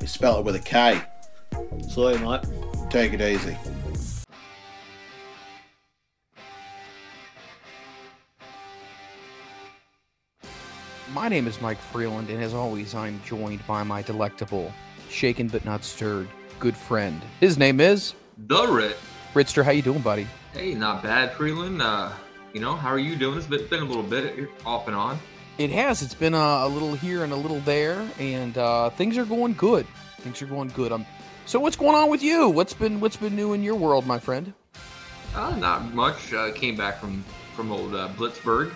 We spell it with a K. So, mate. Take it easy. My name is Mike Freeland, and as always, I'm joined by my delectable, shaken but not stirred, good friend. His name is The Rit. Ritster. How you doing, buddy? Hey, not bad, Freeland. Uh, you know, how are you doing? It's been, been a little bit off and on. It has. It's been a, a little here and a little there, and uh, things are going good. Things are going good. Um, so what's going on with you? What's been what's been new in your world, my friend? Uh, not much. Uh, came back from from old uh, Blitzburg.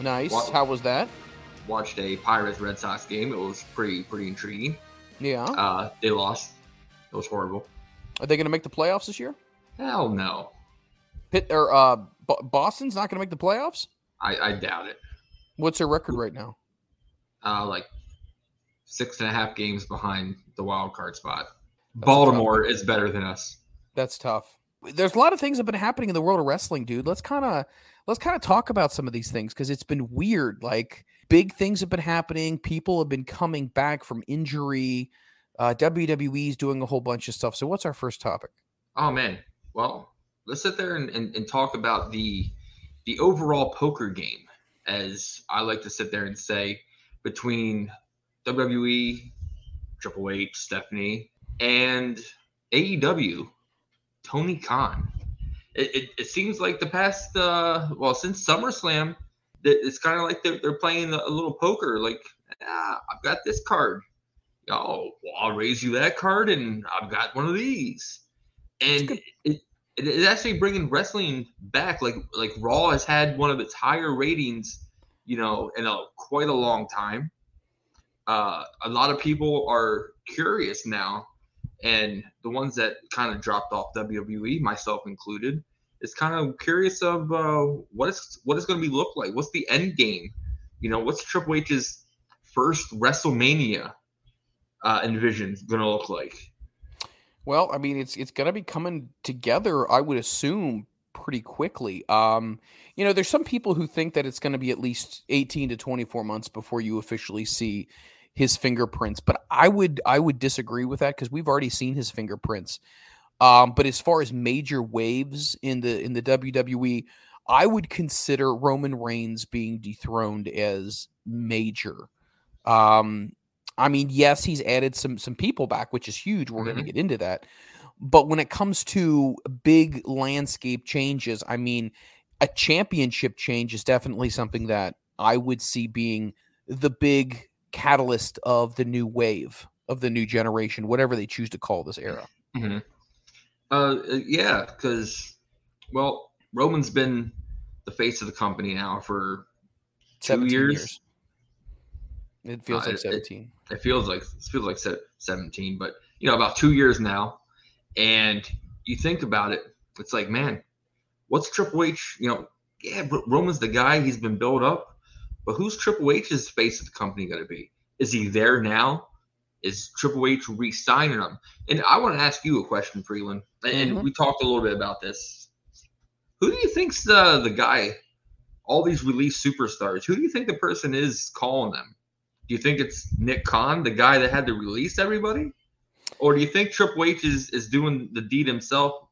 Nice. How was that? Watched a Pirates Red Sox game. It was pretty pretty intriguing. Yeah. Uh, they lost. It was horrible. Are they going to make the playoffs this year? Hell no. Pitt or uh, Bo- Boston's not going to make the playoffs. I, I doubt it. What's their record right now? Uh, like six and a half games behind the wild card spot. That's Baltimore is better than us. That's tough. There's a lot of things that have been happening in the world of wrestling, dude. Let's kind of let's kind of talk about some of these things because it's been weird. Like big things have been happening. People have been coming back from injury. Uh, WWE's doing a whole bunch of stuff. So what's our first topic? Oh man. Well, let's sit there and, and, and talk about the the overall poker game, as I like to sit there and say, between WWE, Triple H, Stephanie, and AEW, Tony Khan. It, it, it seems like the past uh well since SummerSlam, it's kind of like they're, they're playing a little poker. Like, ah, I've got this card. Oh, well, I'll raise you that card, and I've got one of these. And good. it, it is actually bringing wrestling back. Like like Raw has had one of its higher ratings, you know, in a quite a long time. Uh, a lot of people are curious now, and the ones that kind of dropped off WWE, myself included, is kind of curious of uh, what is what is going to be look like. What's the end game? You know, what's Triple H's first WrestleMania uh, envision going to look like? Well, I mean, it's it's going to be coming together. I would assume pretty quickly. Um, you know, there's some people who think that it's going to be at least 18 to 24 months before you officially see his fingerprints, but I would I would disagree with that because we've already seen his fingerprints. Um, but as far as major waves in the in the WWE, I would consider Roman Reigns being dethroned as major. Um, I mean, yes, he's added some some people back, which is huge. We're mm-hmm. going to get into that. But when it comes to big landscape changes, I mean, a championship change is definitely something that I would see being the big catalyst of the new wave of the new generation, whatever they choose to call this era. Mm-hmm. Uh, yeah, because well, Roman's been the face of the company now for two years. years. It feels uh, like seventeen. It, it, feels like it feels like seventeen, but you know, about two years now. And you think about it, it's like, man, what's Triple H? You know, yeah, Roman's the guy. He's been built up. But who's Triple H's face of the company going to be? Is he there now? Is Triple H re-signing him? And I want to ask you a question, Freeland. And mm-hmm. we talked a little bit about this. Who do you think's the the guy? All these released superstars. Who do you think the person is calling them? Do you think it's Nick Khan, the guy that had to release everybody, or do you think Triple H is is doing the deed himself?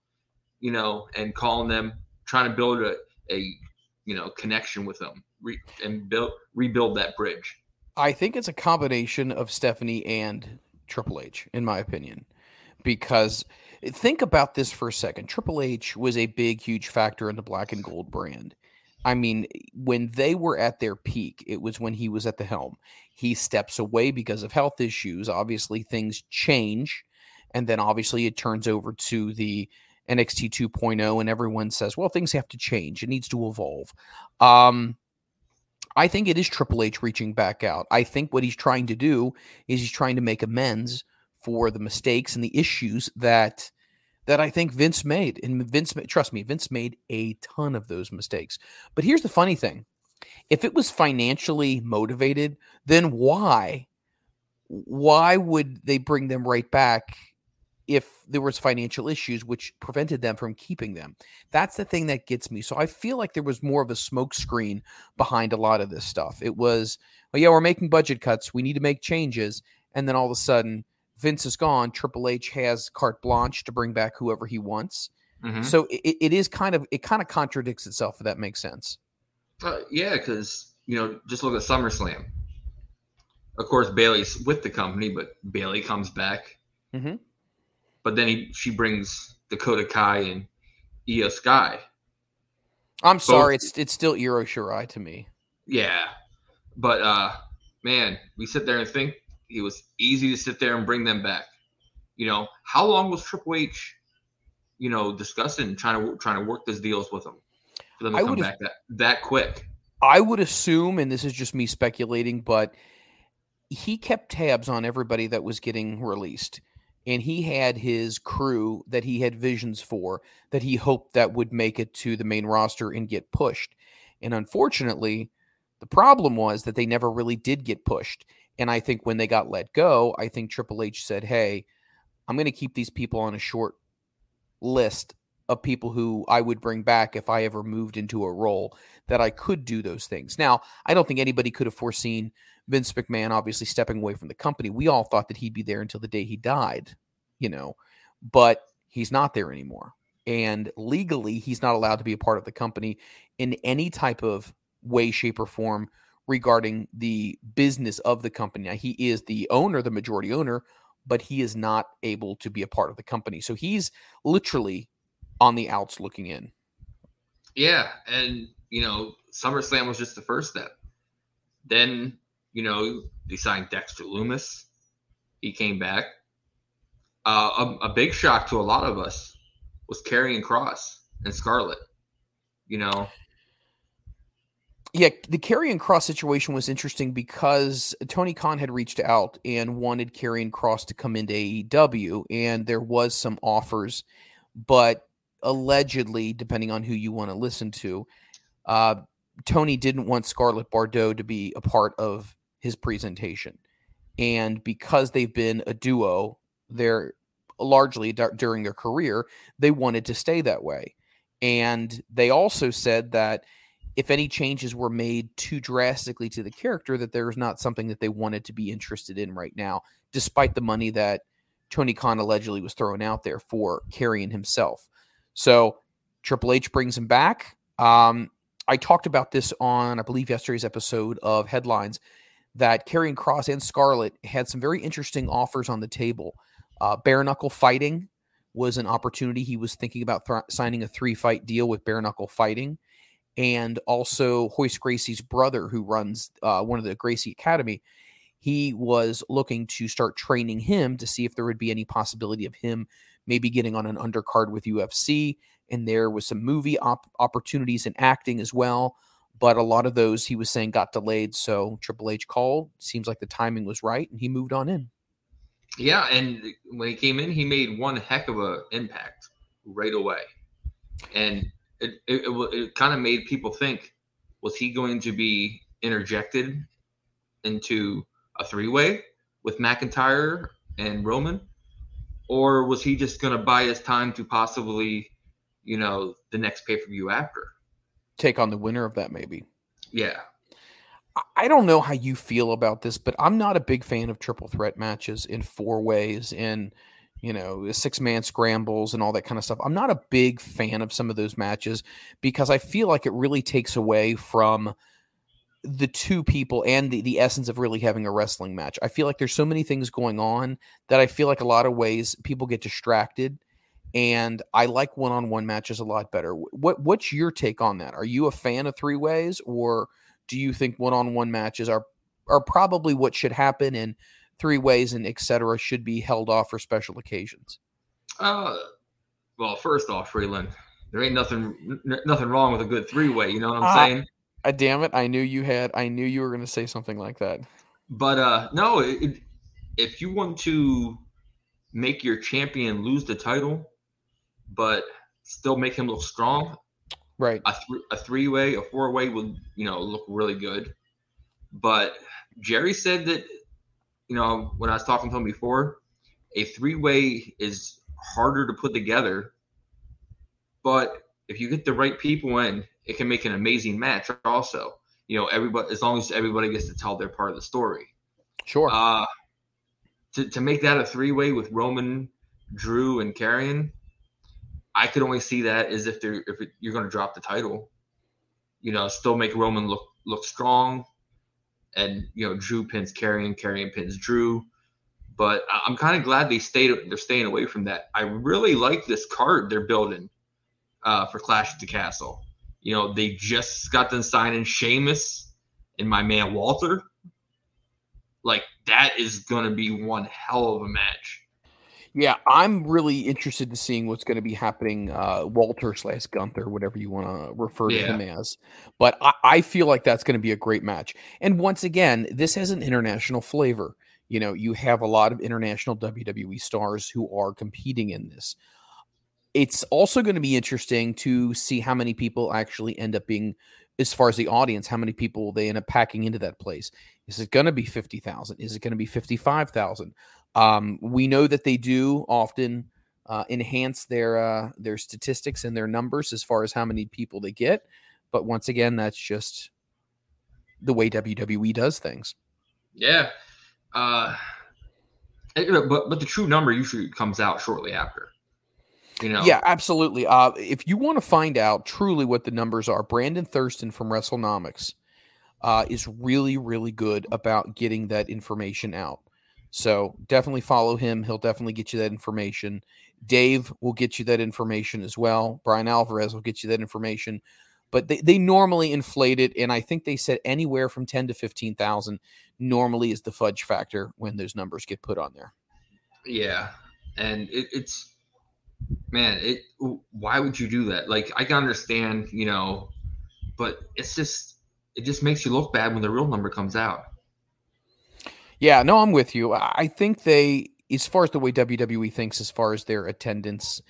You know, and calling them, trying to build a a you know connection with them re- and build rebuild that bridge. I think it's a combination of Stephanie and Triple H, in my opinion, because think about this for a second. Triple H was a big, huge factor in the black and gold brand. I mean, when they were at their peak, it was when he was at the helm. He steps away because of health issues. Obviously, things change. And then obviously it turns over to the NXT 2.0, and everyone says, well, things have to change. It needs to evolve. Um, I think it is Triple H reaching back out. I think what he's trying to do is he's trying to make amends for the mistakes and the issues that that I think Vince made. And Vince, trust me, Vince made a ton of those mistakes. But here's the funny thing: if it was financially motivated, then why, why would they bring them right back if there was financial issues which prevented them from keeping them. That's the thing that gets me. So I feel like there was more of a smokescreen behind a lot of this stuff. It was, oh yeah, we're making budget cuts. We need to make changes. And then all of a sudden, Vince is gone. Triple H has carte blanche to bring back whoever he wants. Mm-hmm. So it, it is kind of it kind of contradicts itself. If that makes sense. Uh, yeah, because you know, just look at SummerSlam. Of course, Bayley's with the company, but Bayley comes back. Mm-hmm but then he she brings Dakota Kai and Iyo Sky. I'm Both, sorry, it's it's still Io Shirai to me. Yeah, but uh, man, we sit there and think it was easy to sit there and bring them back. You know, how long was Triple H, you know, discussing trying to trying to work those deals with them for them to I come back that that quick? I would assume, and this is just me speculating, but he kept tabs on everybody that was getting released and he had his crew that he had visions for that he hoped that would make it to the main roster and get pushed. And unfortunately, the problem was that they never really did get pushed. And I think when they got let go, I think Triple H said, "Hey, I'm going to keep these people on a short list of people who I would bring back if I ever moved into a role that I could do those things." Now, I don't think anybody could have foreseen Vince McMahon obviously stepping away from the company. We all thought that he'd be there until the day he died, you know, but he's not there anymore. And legally, he's not allowed to be a part of the company in any type of way, shape, or form regarding the business of the company. Now, he is the owner, the majority owner, but he is not able to be a part of the company. So he's literally on the outs looking in. Yeah. And, you know, SummerSlam was just the first step. Then you know, they signed Dexter Lumis. He came back. Uh, a, a, big shock to a lot of us was Karrion Cross and Scarlett. You know, Yeah, the Karrion Cross situation was interesting because Tony Khan had reached out and wanted Karrion Cross to come into AEW, and there was some offers, but allegedly, depending on who you want to listen to, uh, Tony didn't want Scarlett Bordeaux to be a part of his presentation, and because they've been a duo, they're largely d- during their career, they wanted to stay that way, and they also said that if any changes were made too drastically to the character, that there was not something that they wanted to be interested in right now, despite the money that Tony Khan allegedly was throwing out there for Karrion himself. So Triple H brings him back. Um, I talked about this on, I believe, yesterday's episode of Headlines that Karrion Cross and Scarlett had some very interesting offers on the table. Uh, bare knuckle fighting was an opportunity. He was thinking about th- signing a three fight deal with bare knuckle fighting and also Royce Gracie's brother, who runs uh, one of the Gracie Academy. He was looking to start training him to see if there would be any possibility of him maybe getting on an undercard with UFC. And there was some movie op- opportunities and acting as well. But a lot of those he was saying got delayed. So Triple H called. Seems like the timing was right, and he moved on in. Yeah, and when he came in, he made one heck of a impact right away. And it it, it, it kind of made people think was he going to be interjected into a three way with McIntyre and Roman, or was he just going to buy his time to possibly, you know, the next pay per view after? Take on the winner of that, maybe. Yeah. I don't know how you feel about this, but I'm not a big fan of triple threat matches in four ways in you know, six man scrambles and all that kind of stuff. I'm not a big fan of some of those matches because I feel like it really takes away from the two people and the, the essence of really having a wrestling match. I feel like there's so many things going on that I feel like a lot of ways people get distracted. And I like one on one matches a lot better. What what's your take on that? Are you a fan of three ways or do you think one on one matches are are probably what should happen and three ways and etc. should be held off for special occasions? Uh, well, first off, Freeland, there ain't nothing nothing wrong with a good three way. You know what I'm uh, saying? Uh, damn it! I knew you had. I knew you were going to say something like that. But uh, no, it, if you want to make your champion lose the title, but still make him look strong, right? A, th- a three way, a four way would you know look really good. But Jerry said that you know, when I was talking to him before, a three way is harder to put together. But if you get the right people in, it can make an amazing match also. You know, everybody as long as everybody gets to tell their part of the story. Sure. Uh to, to make that a three way with Roman, Drew, and Karrion, I could only see that as if they're if it, you're going to drop the title. You know, still make Roman look look strong, and you know Drew pins Karrion, Karrion pins Drew. But I'm kind of glad they stayed. They're staying away from that. I really like this card they're building uh, for Clash at the Castle. You know, they just got them signing Sheamus and my man Walter. Like that is going to be one hell of a match. Yeah, I'm really interested in seeing what's going to be happening. Uh, Walter slash Gunther, whatever you want to refer to yeah. him as, but I, I feel like that's going to be a great match. And once again, this has an international flavor. You know, you have a lot of international WWE stars who are competing in this. It's also going to be interesting to see how many people actually end up being, as far as the audience, how many people they end up packing into that place. Is it going to be 50,000? Is it going to be 55,000? Um, we know that they do often uh, enhance their uh, their statistics and their numbers as far as how many people they get. But once again, that's just the way WWE does things. Yeah. Uh, but but the true number usually comes out shortly after. You know? Yeah, absolutely. Uh, if you want to find out truly what the numbers are, Brandon Thurston from WrestleNomics uh, is really, really good about getting that information out. So definitely follow him. He'll definitely get you that information. Dave will get you that information as well. Bryan Alvarez will get you that information. But they, they normally inflate it, and I think they said anywhere from 10 to 15,000 normally is the fudge factor when those numbers get put on there. Yeah. And it, it's, man, it, why would you do that? Like, I can understand, you know, but it's just, it just makes you look bad when the real number comes out. Yeah, no, I'm with you. I think they, as far as the way WWE thinks, as far as their attendance,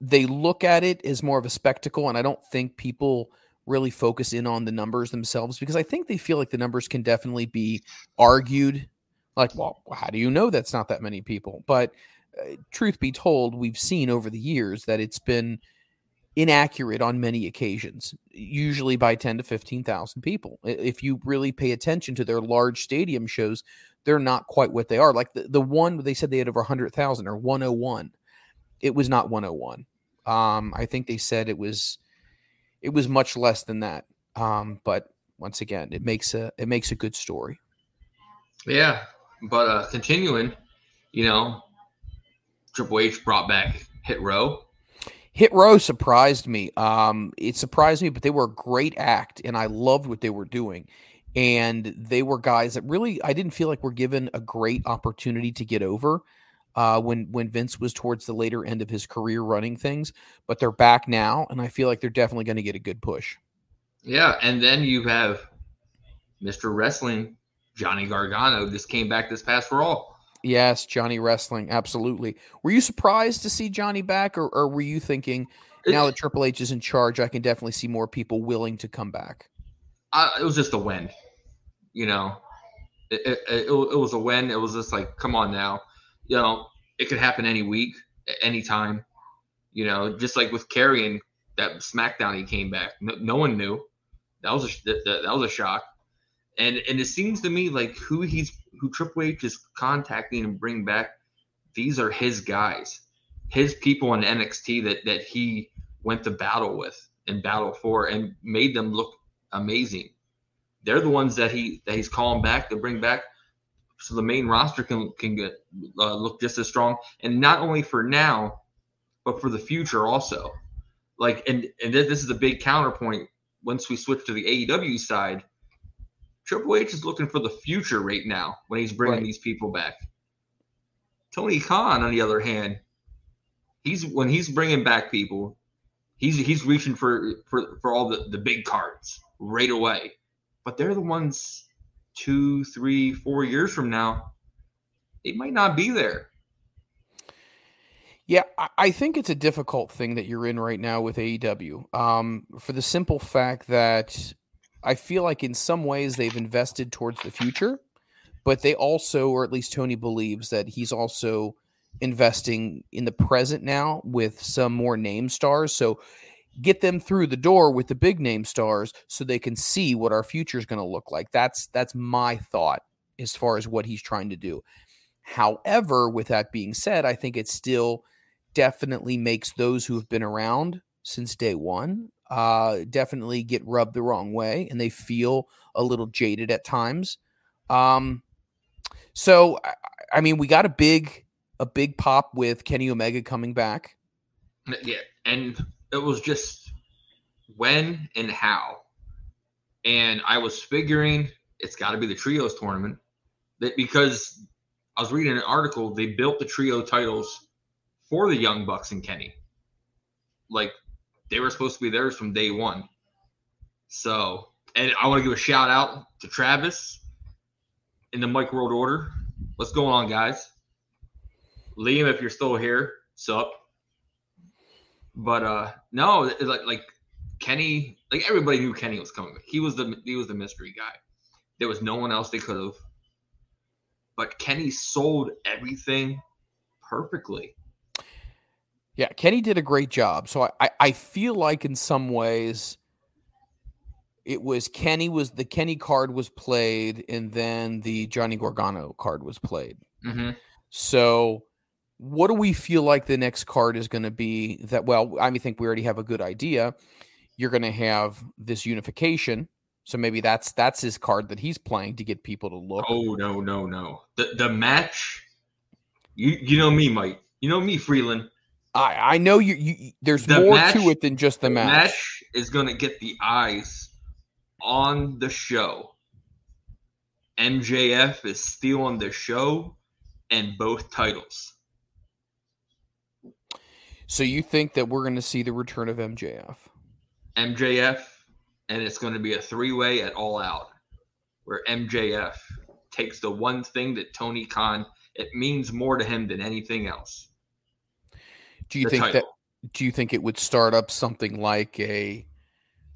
they look at it as more of a spectacle, and I don't think people really focus in on the numbers themselves because I think they feel like the numbers can definitely be argued. Like, well, how do you know that's not that many people? But truth be told, we've seen over the years that it's been inaccurate on many occasions, usually by 10 to 15,000 people. If you really pay attention to their large stadium shows, they're not quite what they are. Like the, the one they said they had over 100,000 or 101. It was not 101. Um, I think they said it was it was much less than that. Um, but once again, it makes a it makes a good story. Yeah, but uh, continuing, you know, Triple H brought back Hit Row. Hit Row surprised me. Um, it surprised me, but they were a great act, and I loved what they were doing. And they were guys that really I didn't feel like were given a great opportunity to get over uh, when when Vince was towards the later end of his career running things, but they're back now, and I feel like they're definitely going to get a good push. Yeah, and then you have Mr. Wrestling Johnny Gargano just came back this past Raw. Yes, Johnny Wrestling, absolutely. Were you surprised to see Johnny back, or, or were you thinking now that Triple H is in charge, I can definitely see more people willing to come back? Uh, it was just a win, you know. It, it, it, it was a win. It was just like, come on now, you know. It could happen any week, any time, you know. Just like with Karrion, that SmackDown he came back. No, no one knew. That was a that, that was a shock and and it seems to me like who he's who Triple H is contacting and bring back, these are his guys, his people in NXT that that he went to battle with and battle for and made them look amazing. They're the ones that he that he's calling back to bring back, so the main roster can can get uh, look just as strong, and not only for now, but for the future also. Like and and this is a big counterpoint once we switch to the AEW side Triple H is looking for the future right now when he's bringing right. these people back. Tony Khan, on the other hand, he's when he's bringing back people, he's he's reaching for for for all the the big cards right away. But they're the ones two, three, four years from now, they might not be there. Yeah, I think it's a difficult thing that you're in right now with AEW. Um, for the simple fact that I feel like in some ways they've invested towards the future, but they also, or at least Tony believes that he's also investing in the present now with some more name stars. So get them through the door with the big name stars so they can see what our future is going to look like. That's that's my thought as far as what he's trying to do. However, with that being said, I think it still definitely makes those who have been around since day one uh, definitely get rubbed the wrong way and they feel a little jaded at times. Um, so I, I mean, we got a big a big pop with Kenny Omega coming back. Yeah, and it was just when and how. And I was figuring it's got to be the trios tournament that because I was reading an article, they built the trio titles for the Young Bucks and Kenny. Like they were supposed to be theirs from day one. So, and I want to give a shout out to Travis in the Mike World Order. What's going on, guys? Liam, if you're still here, sup? But uh no, like like Kenny, like everybody knew Kenny was coming. He was the he was the mystery guy. There was no one else they could have. But Kenny sold everything perfectly. Yeah, Kenny did a great job. So I, I, I feel like in some ways it was Kenny was the Kenny card was played and then the Johnny Gargano card was played. Mm-hmm. So what do we feel like the next card is going to be that well i mean, think we already have a good idea you're going to have this unification so maybe that's that's his card that he's playing to get people to look oh no no no the the match you you know me mike you know me freeland I I know you. you there's the more match, to it than just the, the match. match is going to get the eyes on the show. MJF is stealing the show and both titles. So you think that we're going to see the return of MJF? MJF and it's going to be a three way at All Out, where MJF takes the one thing that Tony Khan it means more to him than anything else. Do you think that? Do you think it would start up something like a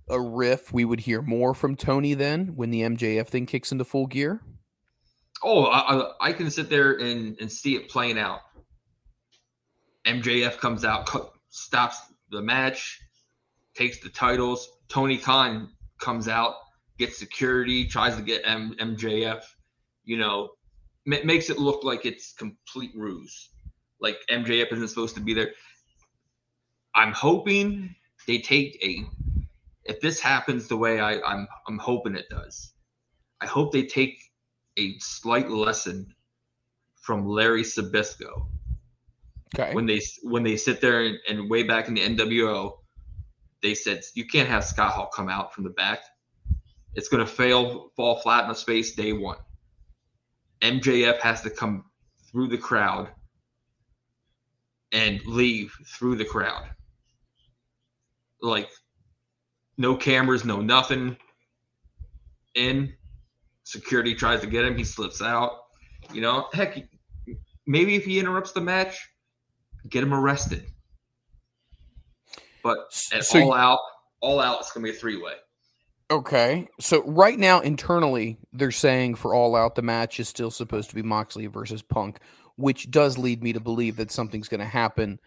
a riff? We would hear more from Tony then when the MJF thing kicks into full gear. Oh, I, I, can sit there and, and see it playing out. MJF comes out, cu- stops the match, takes the titles. Tony Khan comes out, gets security, tries to get M- MJF, you know, ma- makes it look like it's complete ruse. Like MJF isn't supposed to be there. I'm hoping they take a. If this happens the way I, I'm, I'm hoping it does, I hope they take a slight lesson from Larry Zbyszko Okay. when they when they sit there and, and way back in the NWO, they said you can't have Scott Hall come out from the back. It's going to fail, fall flat in the space day one. MJF has to come through the crowd and leave through the crowd. Like no cameras, no nothing. In security tries to get him, he slips out. You know, heck, maybe if he interrupts the match, get him arrested. But at So- all out, all out, it's gonna be a three way. Okay. So right now internally they're saying for all out the match is still supposed to be Moxley versus Punk, which does lead me to believe that something's going to happen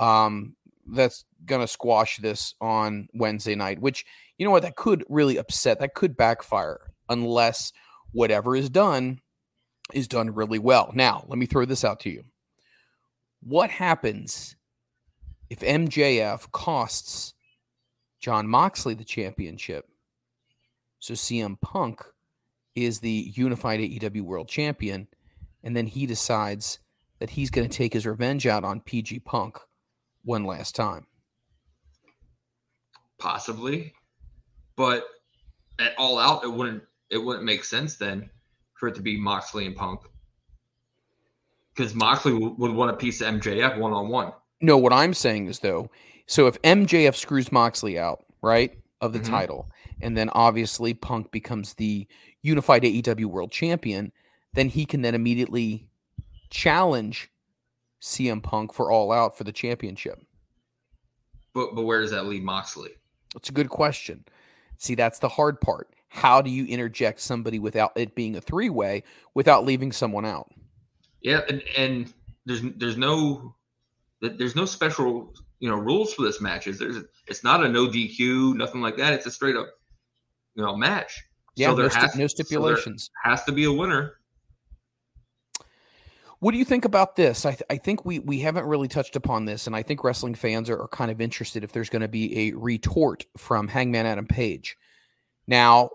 um that's going to squash this on Wednesday night, which you know what that could really upset. That could backfire unless whatever is done is done really well. Now, let me throw this out to you. What happens if MJF costs Jon Moxley the championship? So CM Punk is the unified AEW world champion, and then he decides that he's going to take his revenge out on PG Punk one last time. possibly but at all out it wouldn't it wouldn't make sense then for it to be moxley and punk because moxley would, would want a piece of mjf one-on-one No, what I'm saying is though, so if MJF screws Moxley out, right, of the Mhm. title, and then obviously Punk becomes the unified AEW world champion, then he can then immediately challenge CM Punk for all out for the championship. but but where does that leave moxley It's a good question. See, that's the hard part. How do you interject somebody without it being a three way without leaving someone out? yeah and and there's there's no there's no special you know rules for this matches there's it's not a no dq nothing like that it's a straight up you know match Yeah, so there no, has, no so there stipulations. has to be a winner What do you think about this? I, th- I think we we haven't really touched upon this, and I think wrestling fans are, are kind of interested if there's going to be a retort from Hangman Adam Page. Now,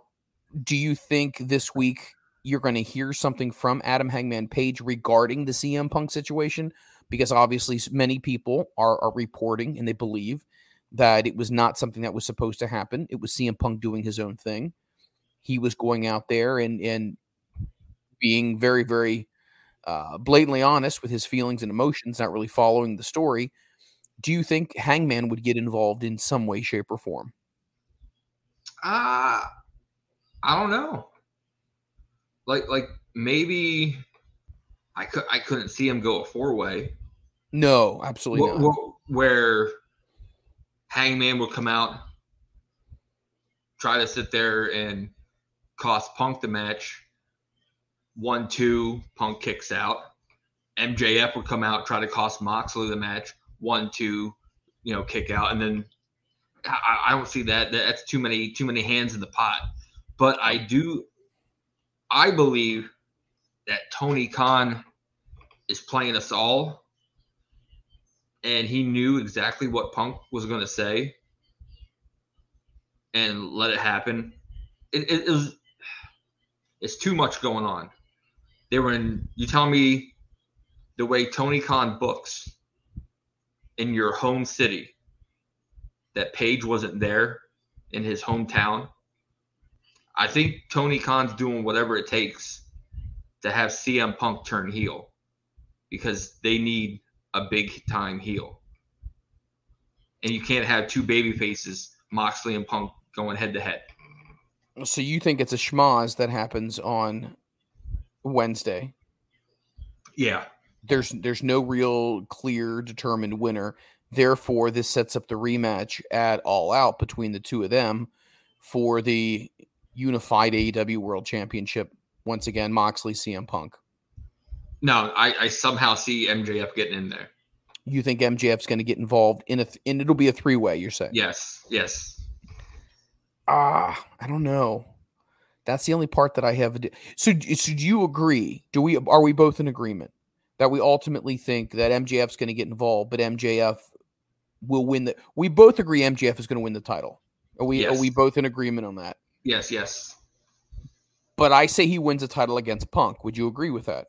do you think this week you're going to hear something from Adam Hangman Page regarding the CM Punk situation? Because obviously, many people are, are reporting and they believe that it was not something that was supposed to happen. It was CM Punk doing his own thing. He was going out there and and being very very uh, blatantly honest with his feelings and emotions, not really following the story. Do you think Hangman would get involved in some way, shape, or form? Uh I don't know. Like like maybe I could I couldn't see him go a four way No, absolutely not. where Hangman would come out, try to sit there and cost Punk the match. One two, Punk kicks out. MJF would come out, try to cost Moxley the match. One two, you know, kick out, and then I, I don't see that. That's too many too many hands in the pot. But I do, I believe that Tony Khan is playing us all, and he knew exactly what Punk was going to say, and let it happen. It, it, it was it's too much going on. They were in. You tell me the way Tony Khan books in your home city that Page wasn't there in his hometown. I think Tony Khan's doing whatever it takes to have CM Punk turn heel because they need a big time heel. And you can't have two baby faces, Moxley and Punk, going head to head. So you think it's a schmoz that happens on Wednesday? Yeah. There's there's no real clear determined winner. Therefore, this sets up the rematch at All Out between the two of them for the unified AEW World Championship. Once again, Moxley, CM Punk. No, I, I somehow see MJF getting in there. You think MJF's going to get involved in a th- and it'll be a three way? You're saying? Yes, yes. Ah, I don't know. That's the only part that I have. So, so do you agree? Do we are we both in agreement that we ultimately think that MJF's going to get involved, but MJF will win the? We both agree MJF is going to win the title. Are we? Yes. Are we both in agreement on that? Yes, yes. But I say he wins a title against Punk. Would you agree with that?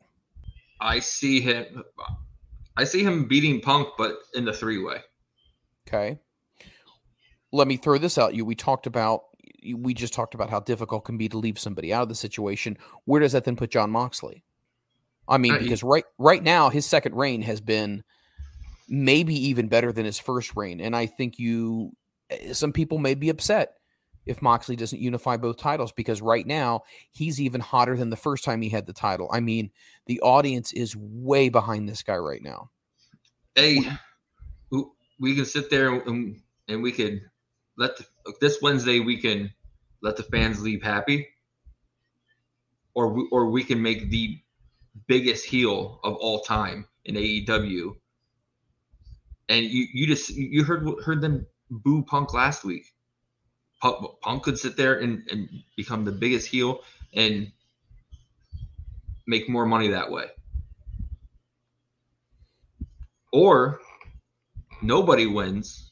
I see him I see him beating Punk, but in the three way. Okay. Let me throw this out. You we talked about we just talked about how difficult it can be to leave somebody out of the situation. Where does that then put Jon Moxley? I mean, because right right now his second reign has been maybe even better than his first reign, and I think you eh, some people may be upset if Moxley doesn't unify both titles because right now he's even hotter than the first time he had the title. I mean, the audience is way behind this guy right now. Hey, we- we can sit there and, and we could let the, this Wednesday we can let the fans leave happy, or we, or we can make the biggest heel of all time in AEW. And you you just you heard heard them boo Punk last week. Punk, Punk could sit there and, and become the biggest heel and make more money that way. Or nobody wins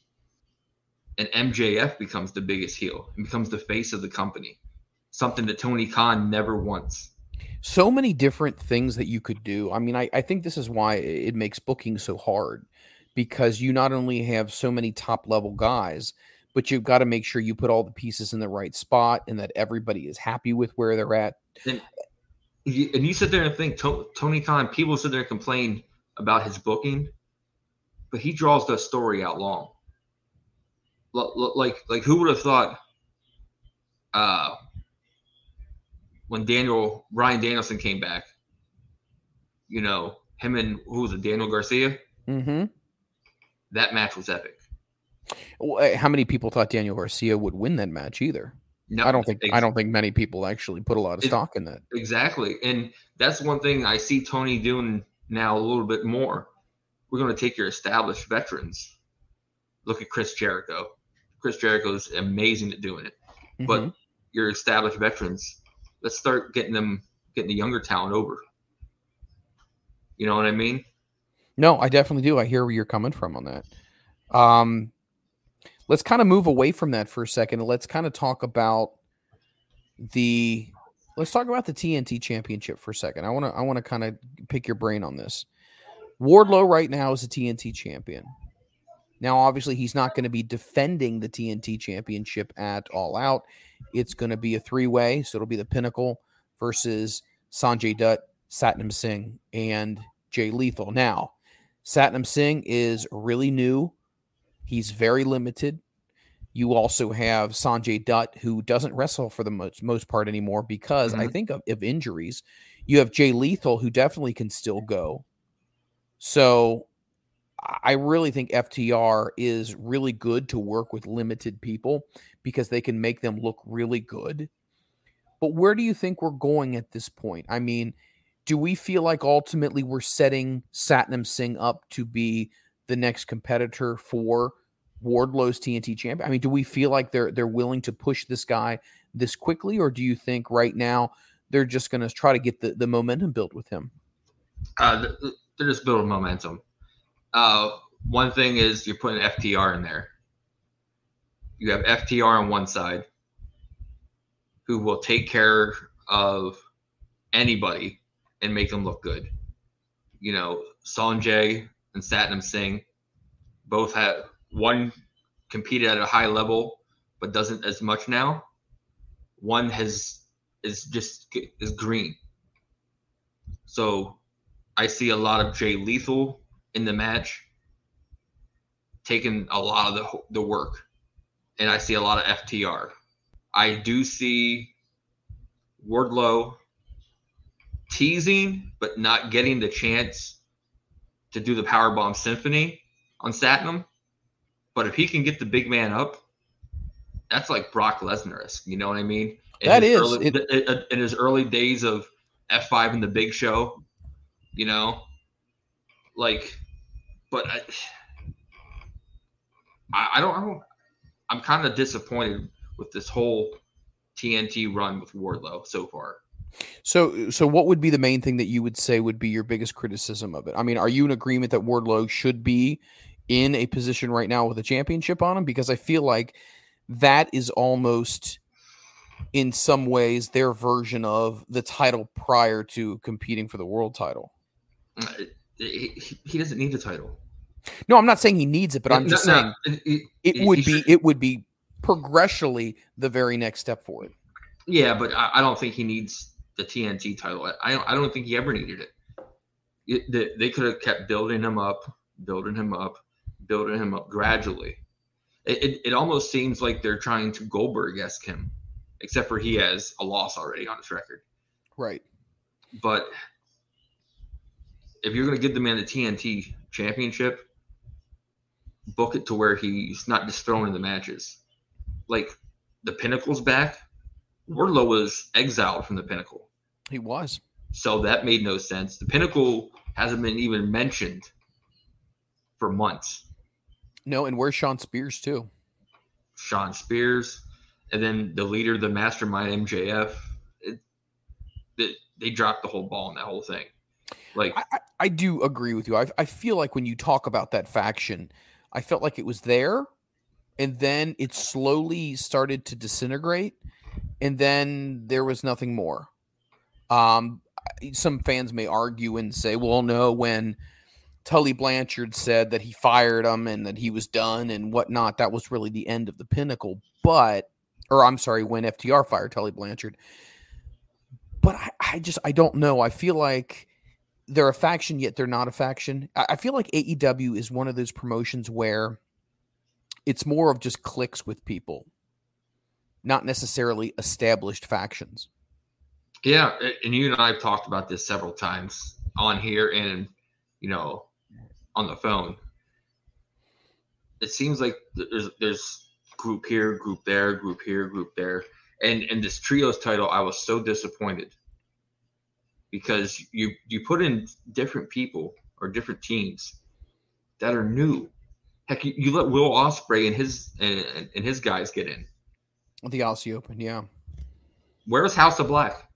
and MJF becomes the biggest heel and becomes the face of the company. Something that Tony Khan never wants. so many different things that you could do. I mean, I, I think this is why it makes booking so hard because you not only have so many top level guys, but you've got to make sure you put all the pieces in the right spot and that everybody is happy with where they're at. And you, and you sit there and think To- Tony Khan, people sit there and complain about his booking, but he draws the story out long. Like, like who would have thought uh, when Daniel Bryan Danielson came back? You know, him and who was it, Daniel Garcia? Mm-hmm. That match was epic. How many people thought Daniel Garcia would win that match either? No, I don't think ex- I don't think many people actually put a lot of It- stock in that. Exactly. And that's one thing I see Tony doing now a little bit more. We're going to take your established veterans. Look at Chris Jericho. Chris Jericho is amazing at doing it. But Mhm. your established veterans, let's start getting them, getting the younger talent over. You know what I mean? No, I definitely do. I hear where you're coming from on that. Um, let's kind of move away from that for a second and let's kind of talk about the let's talk about the TNT championship for a second. I want to I want to kind of pick your brain on this. Wardlow right now is a TNT champion. Now obviously he's not going to be defending the TNT championship at All Out. It's going to be a three-way, so it'll be the Pinnacle versus Sanjay Dutt, Satnam Singh and Jay Lethal. Now, Satnam Singh is really new. He's very limited. You also have Sanjay Dutt, who doesn't wrestle for the most, most part anymore because I Mhm. think of, of injuries. You have Jay Lethal, who definitely can still go. So I really think FTR is really good to work with limited people because they can make them look really good. But where do you think we're going at this point? I mean, do we feel like ultimately we're setting Satnam Singh up to be the next competitor for Wardlow's TNT champion? I mean, do we feel like they're they're willing to push this guy this quickly, or do you think right now they're just going to try to get the, the momentum built with him? Uh, th- th- they're just building momentum. Uh, one thing is you're putting FTR in there. You have FTR on one side, who will take care of anybody and make them look good. You know, Sanjay and Satnam Singh both have one competed at a high level, but doesn't as much now. One has is just is green. So I see a lot of Jay Lethal in the match, taking a lot of the the work, and I see a lot of FTR. I do see Wardlow teasing, but not getting the chance to do the Powerbomb Symphony on Satnam. But if he can get the big man up, that's like Brock Lesnar. You know what I mean? In That his early, it- in his early days of F5 in the Big Show. You know, like, but I, I, don't. I don't I'm kind of disappointed with this whole TNT run with Wardlow so far. So, so what would be the main thing that you would say would be your biggest criticism of it? I mean, are you in agreement that Wardlow should be in a position right now with a championship on him? Because I feel like that is almost, in some ways, their version of the title prior to competing for the world title. Uh, He, he- doesn't need the title. No, I'm not saying he needs it, but I'm No, just no, saying it- it- it would be should- it would be progressionally the very next step for it. Yeah, but I, I don't think he needs the TNT title. I, I don't. I don't think he ever needed it. it they, they could have kept building him up, building him up, building him up gradually. It, it, it almost seems like they're trying to Goldberg esque him, except for he has a loss already on his record. Right. But if you're going to give the man the TNT championship, book it to where he's not just throwing in the matches. Like the Pinnacle's back. Wardlow was exiled from the Pinnacle. He was. So that made no sense. The Pinnacle hasn't been even mentioned for months. No, and where's Shawn Spears too? Shawn Spears, and then the leader, the mastermind MJF. It, they, they dropped the whole ball in that whole thing. Like I, I, do agree with you. I, I feel like when you talk about that faction, I felt like it was there, and then it slowly started to disintegrate, and then there was nothing more. Um, some fans may argue and say, "Well, no, when Tully Blanchard said that he fired him and that he was done and whatnot, that was really the end of the pinnacle." But, or I'm sorry, when FTR fired Tully Blanchard. But I, I just I don't know. I feel like they're a faction yet they're not a faction. I, I feel like AEW is one of those promotions where it's more of just clicks with people, not necessarily established factions. Yeah, and you and I have talked about this several times on here and you know on the phone. It seems like there's there's group here, group there, group here, group there, and and this trios title, I was so disappointed because you you put in different people or different teams that are new. Heck, you, you let Will Ospreay and his and, and- his guys get in. The Aussie Open, yeah. Where's House of Black?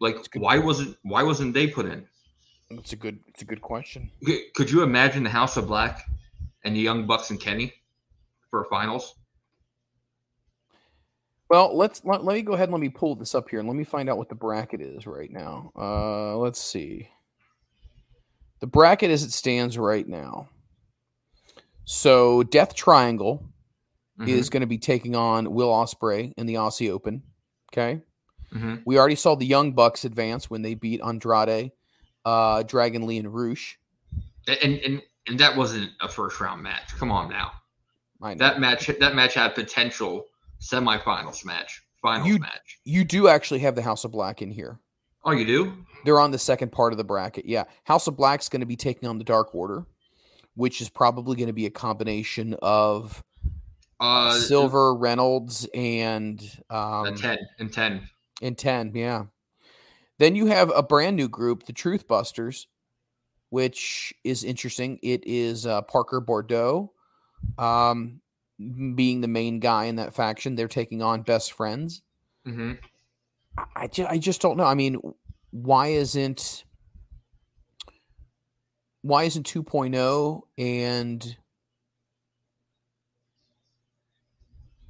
Like, why wasn't why wasn't they put in? That's a good it's a good question. Could you imagine the House of Black and the Young Bucks and Kenny for finals? Well, let's let, let me go ahead and let me pull this up here and let me find out what the bracket is right now. Uh let's see. The bracket as it stands right now. So Death Triangle is going to be taking on Will Ospreay in the Aussie Open. Okay. Mhm. We already saw the Young Bucks advance when they beat Andrade, uh, Dragon Lee, and Rush. and and and that wasn't a first round match. Come on now, that match that match had potential semifinals match, finals You- match. You do actually have the House of Black in here. Oh, you do? They're on the second part of the bracket. Yeah. House of Black's going to be taking on the Dark Order, which is probably going to be a combination of Uh, Silver, Reynolds, and um, a ten and ten. and 10 yeah then you have a brand new group the truth busters which is interesting it is uh, parker boudreaux um, being the main guy in that faction they're taking on best friends. Hmm I, I, ju- I just don't know. I mean why isn't why isn't 2.0 and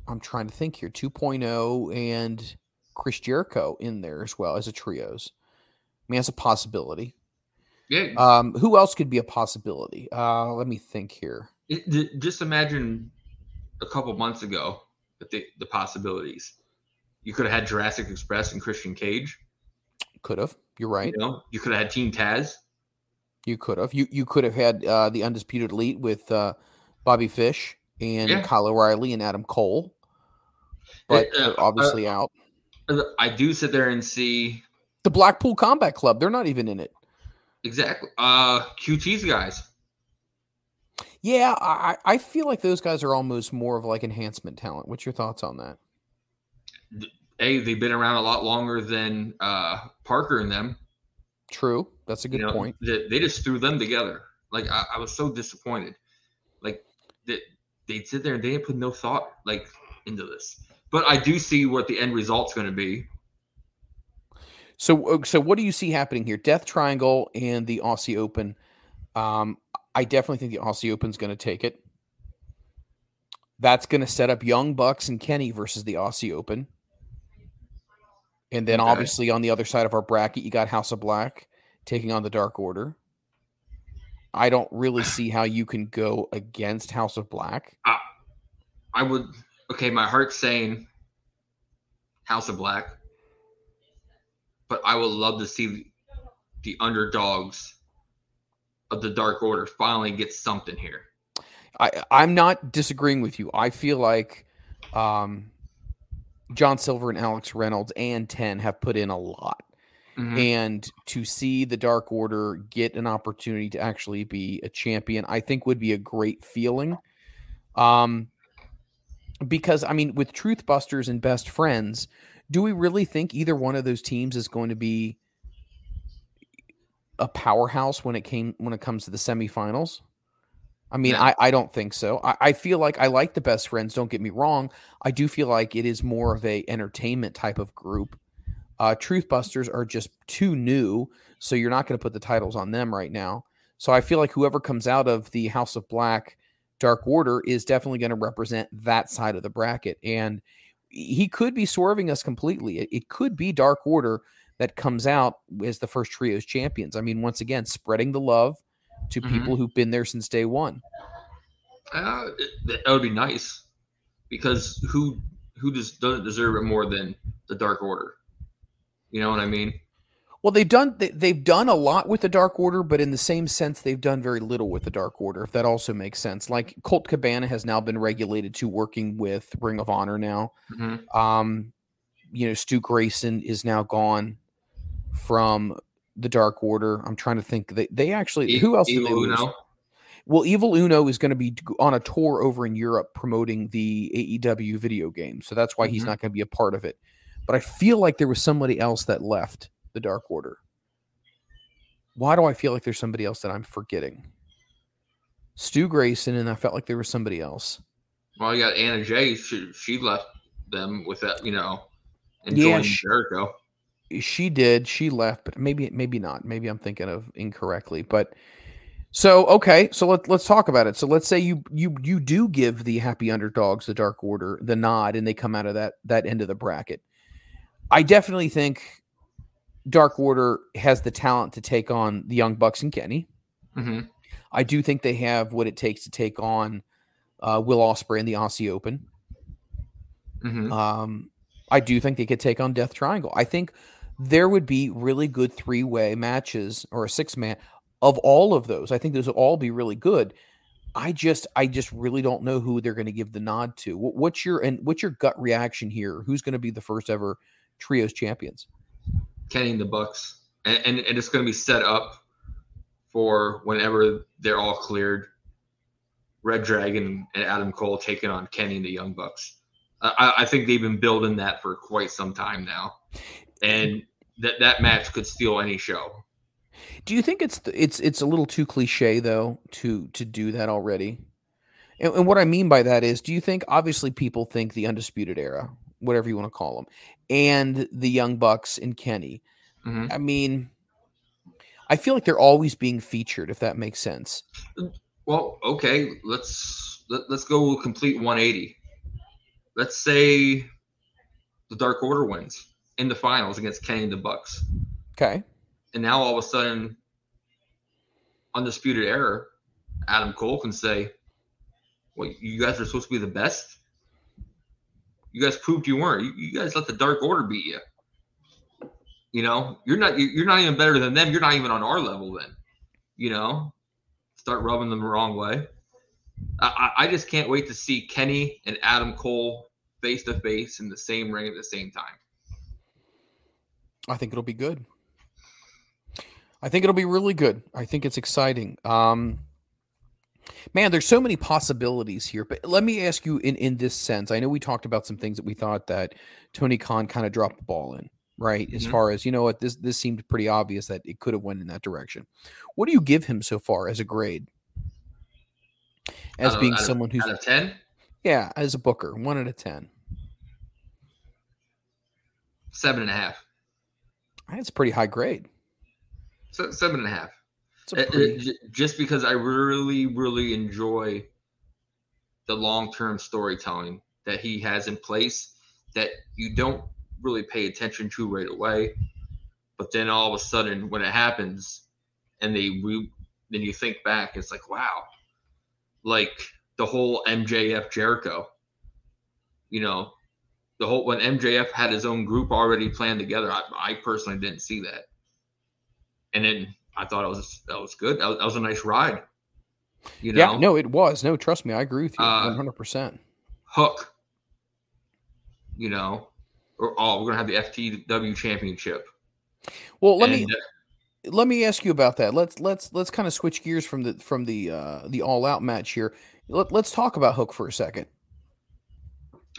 i'm trying to think here 2.0 and chris jericho in there as well as a trios? I mean that's a possibility. Yeah. um who else could be a possibility? Uh let me think here. It- just imagine a couple months ago that the the possibilities. You could have had Jurassic Express and Christian Cage. could have you're right You know, you could have had Team Taz. you could have you you could have had uh the undisputed elite with uh bobby fish and Yeah. kyle o'reilly and adam cole but Uh, obviously out. I do sit there and see The Blackpool Combat Club, they're not even in it. exactly uh QT's guys. Yeah, I, I feel like those guys are almost more of like enhancement talent. What's your thoughts on that? A, they've been around a lot longer than uh Parker and them. True. That's a good you know, point. They, they just threw them together. Like I, I was so disappointed. Like that they sit there and they didn't put no thought like into this. But I do see what the end result's going to be. So, uh, so what do you see happening here? Death Triangle and the Aussie Open. Um, I definitely think the Aussie Open's going to take it. That's going to set up Young Bucks and Kenny versus the Aussie Open. And then, Okay. obviously, on the other side of our bracket, you got House of Black taking on the Dark Order. I don't really see how you can go against House of Black. I would okay, my heart's saying House of Black, but I would love to see the underdogs of the Dark Order finally get something here. I, I'm not disagreeing with you. I feel like um, John Silver and Alex Reynolds and Ten have put in a lot. Mhm. And to see the Dark Order get an opportunity to actually be a champion, I think would be a great feeling. Um, because I mean, with Truth Busters and Best Friends, do we really think either one of those teams is going to be a powerhouse when it came when it comes to the semifinals? I mean, No. I, I don't think so. I, I feel like I like the best friends. Don't get me wrong. I do feel like it is more of a entertainment type of group. Uh, Truth Busters are just too new, so you're not going to put the titles on them right now. So I feel like whoever comes out of the House of Black Dark Order is definitely going to represent that side of the bracket, and he could be swerving us completely. It, it could be Dark Order that comes out as the first trios champions. I mean, once again, spreading the love to Mhm. people who've been there since day one. Uh, that would be nice because who who just doesn't deserve it more than the Dark Order? You know what I mean? Well, they've done they, they've done a lot with the Dark Order, but in the same sense, they've done very little with the Dark Order. If that also makes sense, like Colt Cabana has now been regulated to working with Ring of Honor now. Mhm. Um, you know, Stu Grayson is now gone from the Dark Order. I'm trying to think. They they actually who else Evil? Uno? Well, Evil Uno is going to be on a tour over in Europe promoting the AEW video game, so that's why he's Mhm. not going to be a part of it. But I feel like there was somebody else that left the Dark Order. Why do I feel like there's somebody else that I'm forgetting? Stu Grayson, and I felt like there was somebody else. Well, you got Anna Jay. She, she left them with that, you know, and Yeah, joined Jericho. She did. She left, but maybe maybe not. Maybe I'm thinking of incorrectly. But so okay, so let let's talk about it. So let's say you you you do give the happy underdogs the Dark Order the nod, and they come out of that that end of the bracket. I definitely think Dark Order has the talent to take on the Young Bucks and Kenny. hmm I do think they have what it takes to take on uh, Will Ospreay in the Aussie Open. hmm Um, I do think they could take on Death Triangle. I think there would be really good three way matches or a six man of all of those. I think those would all be really good. I just, I just really don't know who they're going to give the nod to. What's your and what's your gut reaction here? Who's going to be the first ever trios champions? Kenny and the Bucks, and, and and it's going to be set up for whenever they're all cleared. Red Dragon and Adam Cole taking on Kenny and the Young Bucks. I- I think they've been building that for quite some time now, and that that match could steal any show. Do you think it's it's it's a little too cliche though to to do that already? And, and what I mean by that is, do you think obviously people think the undisputed era, whatever you want to call them, and the Young Bucks and Kenny. Mhm. I mean, I feel like they're always being featured, if that makes sense. Well, okay, let's let, let's go complete 180. Let's say the Dark Order wins in the finals against Kenny and the Bucks. Okay. and now all of a sudden, undisputed era, Adam Cole can say, "Well, you guys are supposed to be the best. You guys proved you weren't. You, you guys let the Dark Order beat you. You know, you're not you- you're not even better than them. You're not even on our level. Then, you know, start rubbing them the wrong way. I I just can't wait to see Kenny and Adam Cole face to face in the same ring at the same time. I think it'll be good. I think it'll be really good. I think it's exciting. Um, man, there's so many possibilities here. But let me ask you in in this sense. I know we talked about some things that we thought that Tony Khan kind of dropped the ball in, right? As Mhm. far as you know, what this this seemed pretty obvious that it could have went in that direction. What do you give him so far as a grade? As being of- someone who's out of ten, yeah, as a booker, one out of ten. seven and a half. That's a pretty high grade. Se- Seven and a half. It's a It- it- pretty, just because I really, really enjoy the long term storytelling that he has in place that you don't really pay attention to right away. But then all of a sudden, when it happens and they re- then you think back, it's like, wow, like the whole MJF Jericho, you know, the whole when MJF had his own group already planned together, I, I personally didn't see that. And then I thought it was that was good. That was, that was a nice ride. You know, yeah, no, it was. No, trust me, I agree with you Uh, one hundred percent. Hook. You know, or oh, we're gonna have the FTW championship. Well, let me uh, let me ask you about that. Let's let's let's kind of switch gears from the from the uh the all out match here. Let, let's talk about Hook for a second.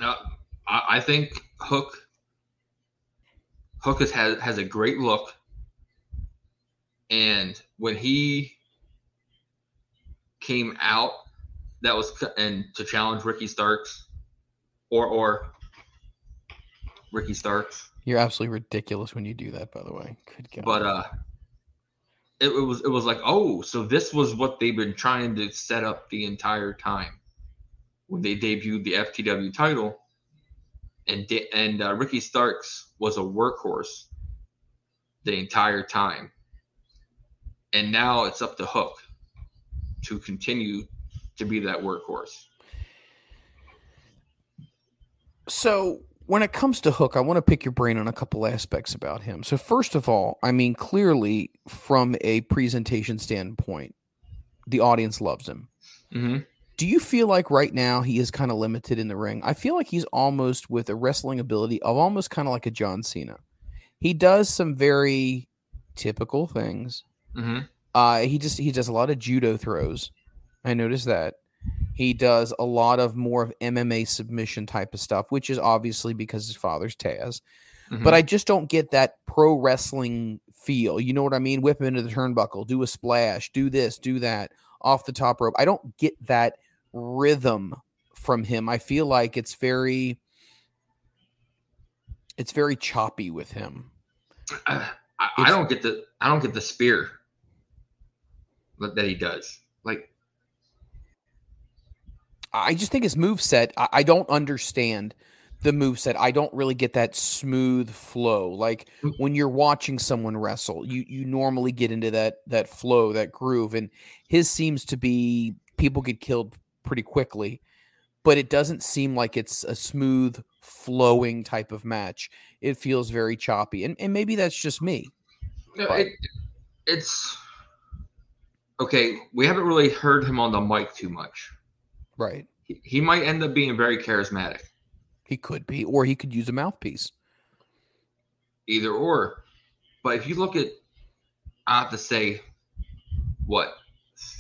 Uh, I, I think Hook Hook has, has a great look, and when he came out, that was and to challenge Ricky Starks, or or Ricky Starks, You're absolutely ridiculous when you do that. By the way, good God. but uh, it, it was it was like oh, so this was what they've been trying to set up the entire time when they debuted the FTW title and and uh, Ricky Starks was a workhorse the entire time, and now it's up to Hook to continue to be that workhorse. So when it comes to Hook, I want to pick your brain on a couple aspects about him. So first of all, I mean, clearly from a presentation standpoint, the audience loves him. Mm-hmm. Do you feel like right now he is kind of limited in the ring? I feel like he's almost with a wrestling ability of almost kind of like a John Cena. He does some very typical things. Mm-hmm. Uh, he just he does a lot of judo throws. I noticed that. He does a lot of more of MMA submission type of stuff, which is obviously because his father's Taz. Mm-hmm. But I just don't get that pro wrestling feel. You know what I mean? Whip him into the turnbuckle, do a splash, do this, do that off the top rope. I don't get that rhythm from him. I feel like it's very it's very choppy with him. I, I, I don't get the I don't get the spear that that he does. Like I just think his move set, I, I don't understand the move set. I don't really get that smooth flow. Like Mm. when you're watching someone wrestle, you you normally get into that that flow, that groove. And his seems to be people get killed pretty quickly, but it doesn't seem like it's a smooth flowing type of match. It feels very choppy. And and maybe that's just me. No, But- it, it's okay. We haven't really heard him on the mic too much. Right. He, he might end up being very charismatic, He could be, or he could use a mouthpiece. either or. But if you look at, I have to say, what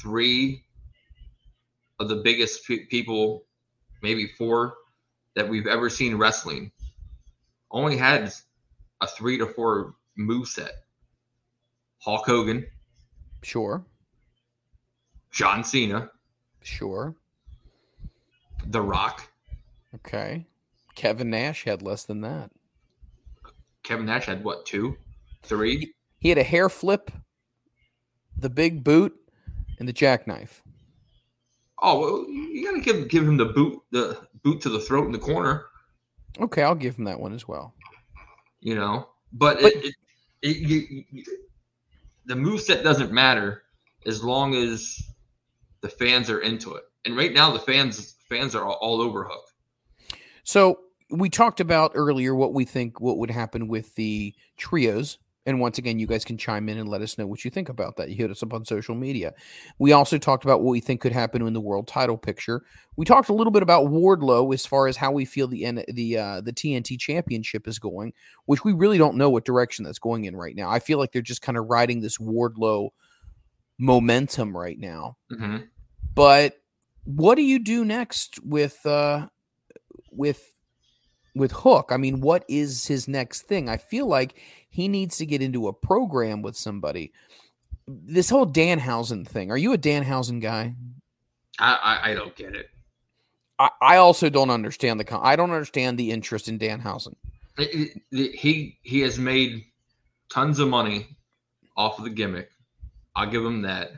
three of the biggest pe- people, maybe four, that we've ever seen wrestling, only had a three to four move set. Hulk Hogan, Sure. John Cena, Sure. The Rock, Okay. Kevin Nash had less than that. Kevin Nash had what two, three? He had a hair flip, the big boot, and the jackknife. Oh, well, you gotta give give him the boot, the boot to the throat in the corner, Okay, I'll give him that one as well. you know. But, But- it, it, it you, you, the move set doesn't matter as long as the fans are into it. And right now, the fans fans are all, all over Hook. So we talked about earlier what we think what would happen with the trios And once again, you guys can chime in and let us know what you think about that. You hit us up on social media. We also talked about what we think could happen in the world title picture. We talked a little bit about Wardlow as far as how we feel the the uh, the TNT Championship is going, which we really don't know what direction that's going in right now. I feel like they're just kind of riding this Wardlow momentum right now. hmm But what do you do next with uh with with Hook? I mean, what is his next thing? I feel like he needs to get into a program with somebody. This whole Danhausen thing. Are you a Danhausen guy? I, I I don't get it. I, I also don't understand the con- I don't understand the interest in Danhausen. It- it- it- He he has made tons of money off of the gimmick. I'll give him that.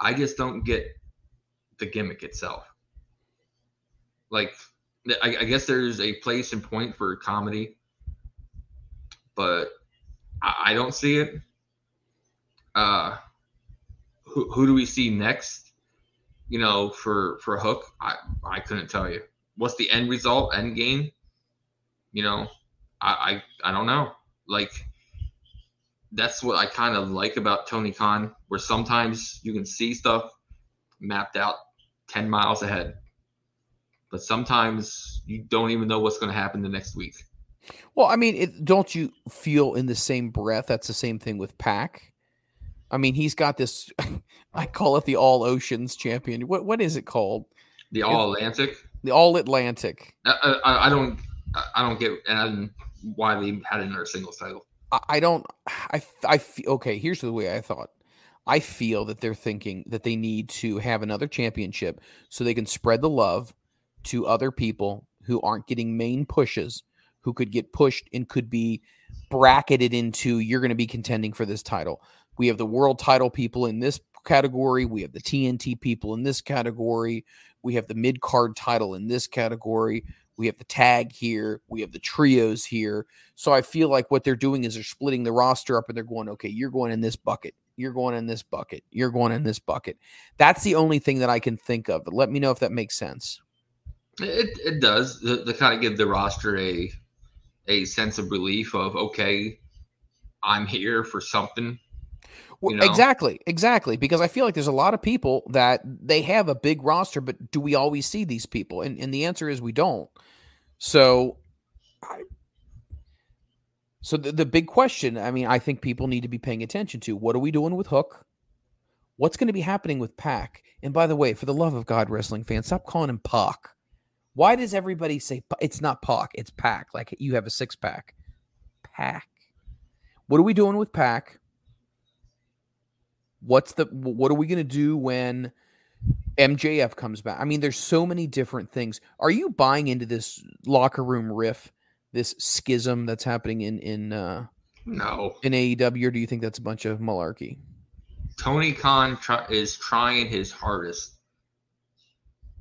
I just don't get the gimmick itself. Like, I, I guess there's a place and point for comedy, but I, I don't see it. Uh, who, who do we see next? You know, for for Hook, I I couldn't tell you. What's the end result, end game? You know, I I, I don't know. Like that's what I kind of like about Tony Khan, where sometimes you can see stuff mapped out ten miles ahead, but sometimes you don't even know what's going to happen the next week. Well, I mean, it, don't you feel in the same breath that's the same thing with Pac? I mean, he's got this. I call it the All Oceans Champion. What what is it called? The All Atlantic. The All Atlantic. I, I, I don't I I don't get and why they had another singles title. I, I don't. I I feel okay. Here's the way I thought. I feel that they're thinking that they need to have another championship so they can spread the love to other people who aren't getting main pushes, who could get pushed and could be bracketed into you're going to be contending for this title. We have the world title people in this category. We have the TNT people in this category. We have the mid card title in this category. We have the tag here. We have the trios here. So I feel like what they're doing is they're splitting the roster up and they're going, okay, you're going in this bucket. You're going in this bucket. You're going in this bucket. That's the only thing that I can think of. But let me know if that makes sense. It it does to, kind of give the roster a a sense of relief of okay, I'm here for something. Well, You know? Exactly, exactly. Because I feel like there's a lot of people that they have a big roster, but do we always see these people? And and the answer is we don't. So, I, so the, the big question, I mean, I think people need to be paying attention to what are we doing with Hook? What's going to be happening with Pac? And by the way, for the love of God, wrestling fans, stop calling him Pac. Why does everybody say it's not Pac? It's Pac. Like you have a six pack. Pac. What are we doing with Pac? What's the what are we going to do when MJF comes back? I mean, there's so many different things. Are you buying into this locker room riff, this schism that's happening in in uh, No, in AEW, or do you think that's a bunch of malarkey? Tony Khan try, is trying his hardest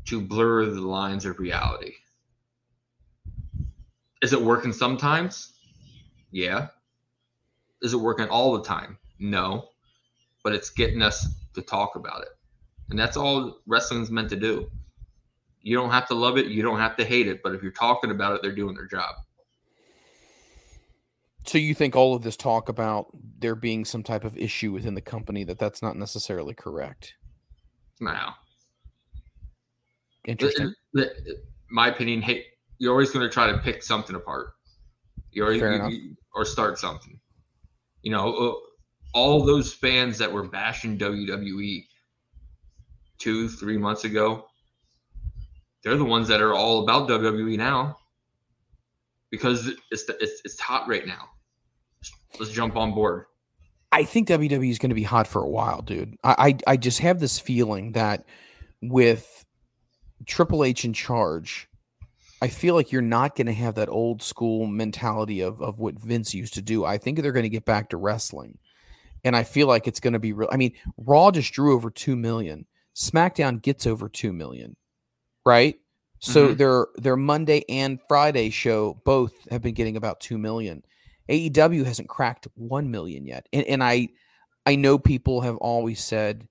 to blur the lines of reality. Is it working sometimes? Yeah. Is it working all the time? No. But it's getting us to talk about it. And that's all wrestling's meant to do. You don't have to love it, you don't have to hate it, but if you're talking about it, they're doing their job. So you think all of this talk about there being some type of issue within the company that that's not necessarily correct? Now, Interesting. the- the- my opinion, hey, you're always going to try to pick something apart. You're always, Fair you- enough. you- or start something. You know, uh, all those fans that were bashing WWE two, three months ago, they're the ones that are all about WWE now because it's the, it's it's hot right now. Let's jump on board. I think WWE is going to be hot for a while, dude. I, I I just have this feeling that with Triple H in charge, I feel like you're not going to have that old school mentality of of what Vince used to do. I think they're going to get back to wrestling, and I feel like it's going to be real. I mean, Raw just drew over two million. SmackDown gets over two million, right? So Mhm. their their Monday and Friday show both have been getting about two million. AEW hasn't cracked 1 million yet. And, and I I know people have always said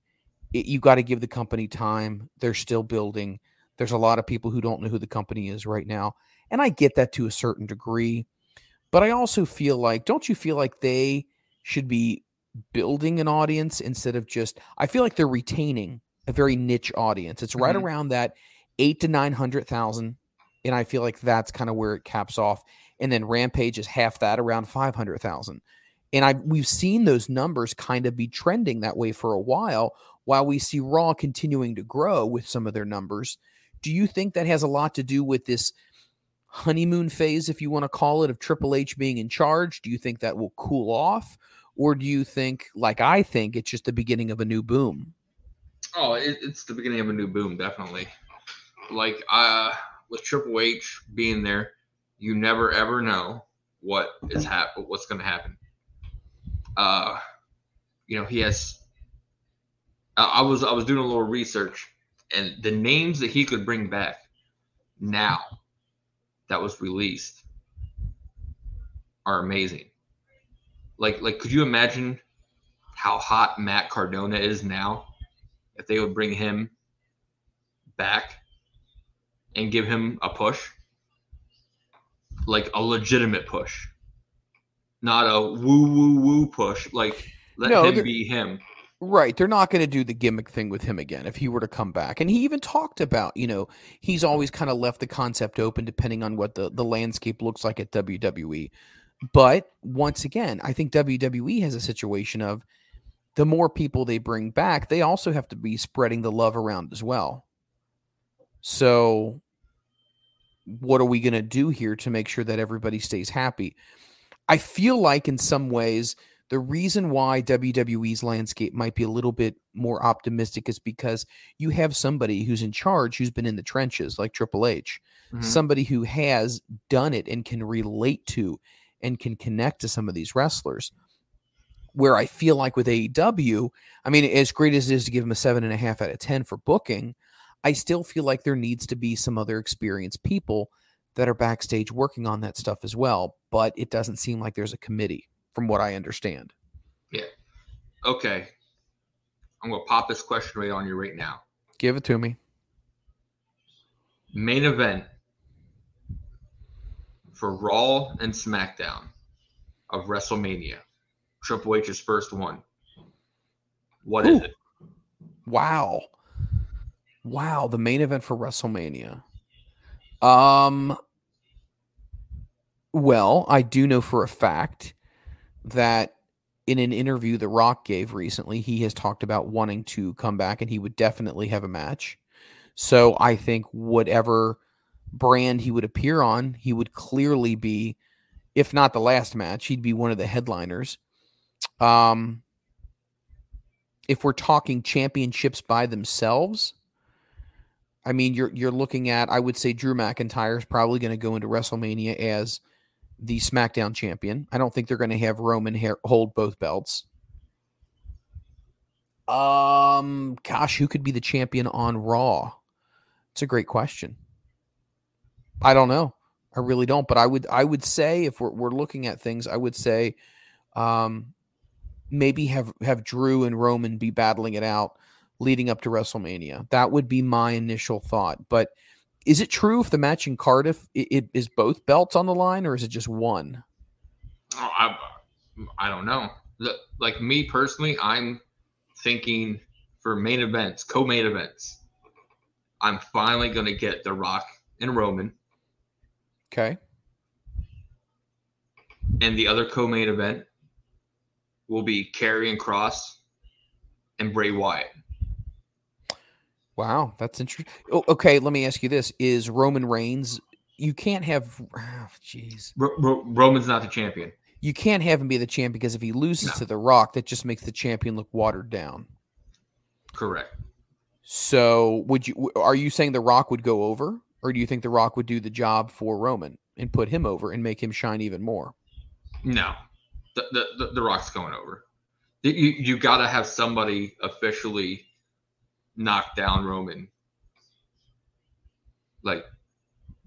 "I- you got to give the company time. They're still building. There's a lot of people who don't know who the company is right now. And I get that to a certain degree. But I also feel like don't you feel like they should be building an audience instead of just I feel like they're retaining a very niche audience. It's right Mhm. around that 8 to 900,000 and I feel like that's kind of where it caps off and then Rampage is half that around 500,000. And I we've seen those numbers kind of be trending that way for a while while we see Raw continuing to grow with some of their numbers. Do you think that has a lot to do with this honeymoon phase, if you want to call it, of Triple H being in charge? Do you think that will cool off? Or do you think, like I think, it's just the beginning of a new boom? Oh, it, it's the beginning of a new boom, definitely. Like uh, with Triple H being there, you never ever know what is hap- what's going to happen. Uh, you know, he has. I, I was I was doing a little research, and the names that he could bring back now that was released are amazing. Like like, could you imagine how hot Matt Cardona is now? if they would bring him back and give him a push, like a legitimate push, not a woo woo woo push. Like let No, him be him. Right. They're not going to do the gimmick thing with him again if he were to come back. And he even talked about, you know, he's always kind of left the concept open depending on what the, the landscape looks like at WWE. But once again, I think WWE has a situation of the more people they bring back, they also have to be spreading the love around as well. So, what are we going to do here to make sure that everybody stays happy? I feel like in some ways, the reason why WWE's landscape might be a little bit more optimistic is because you have somebody who's in charge who's been in the trenches, like Triple H, Mhm. somebody who has done it and can relate to and can connect to some of these wrestlers. Where I feel like with AEW, I mean, as great as it is to give them a seven and a half out of 10 for booking, I still feel like there needs to be some other experienced people that are backstage working on that stuff as well. But it doesn't seem like there's a committee, from what I understand. Yeah. Okay, I'm gonna pop this question right on you right now. Give it to me. Main event for Raw and SmackDown of WrestleMania. Triple H's first one. What is Ooh. it? Wow. Wow, the main event for WrestleMania. Um well, I do know for a fact that in an interview The Rock gave recently, he has talked about wanting to come back and he would definitely have a match. So I think whatever brand he would appear on, he would clearly be, if not the last match, he'd be one of the headliners. Um, if we're talking championships by themselves, I mean, you're you're looking at. I would say Drew McIntyre is probably going to go into WrestleMania as the SmackDown champion. I don't think they're going to have Roman hold both belts. Um, gosh, who could be the champion on Raw? It's a great question. I don't know. I really don't. But I would I would say if we're we're looking at things, I would say um maybe have have Drew and Roman be battling it out leading up to WrestleMania. That would be my initial thought. But is it true if the match in Cardiff it, it is both belts on the line or is it just one? Oh, I, I don't know. The- Like me personally, I'm thinking for main events, co-main events. I'm finally gonna get The Rock and Roman, Okay. and the other co-main event will be Karrion Cross and Bray Wyatt. Wow, that's interesting. Oh, okay, let me ask you this: Is Roman Reigns? You can't have. oh, Jeez, Ro- Ro- Roman's not the champion. you can't have him be the champ because if he loses No. to The Rock, that just makes the champion look watered down. Correct. So, would you? Are you saying The Rock would go over, or do you think The Rock would do the job for Roman and put him over and make him shine even more? No, the the the, the Rock's going over. You, you got to have somebody officially knock down Roman, like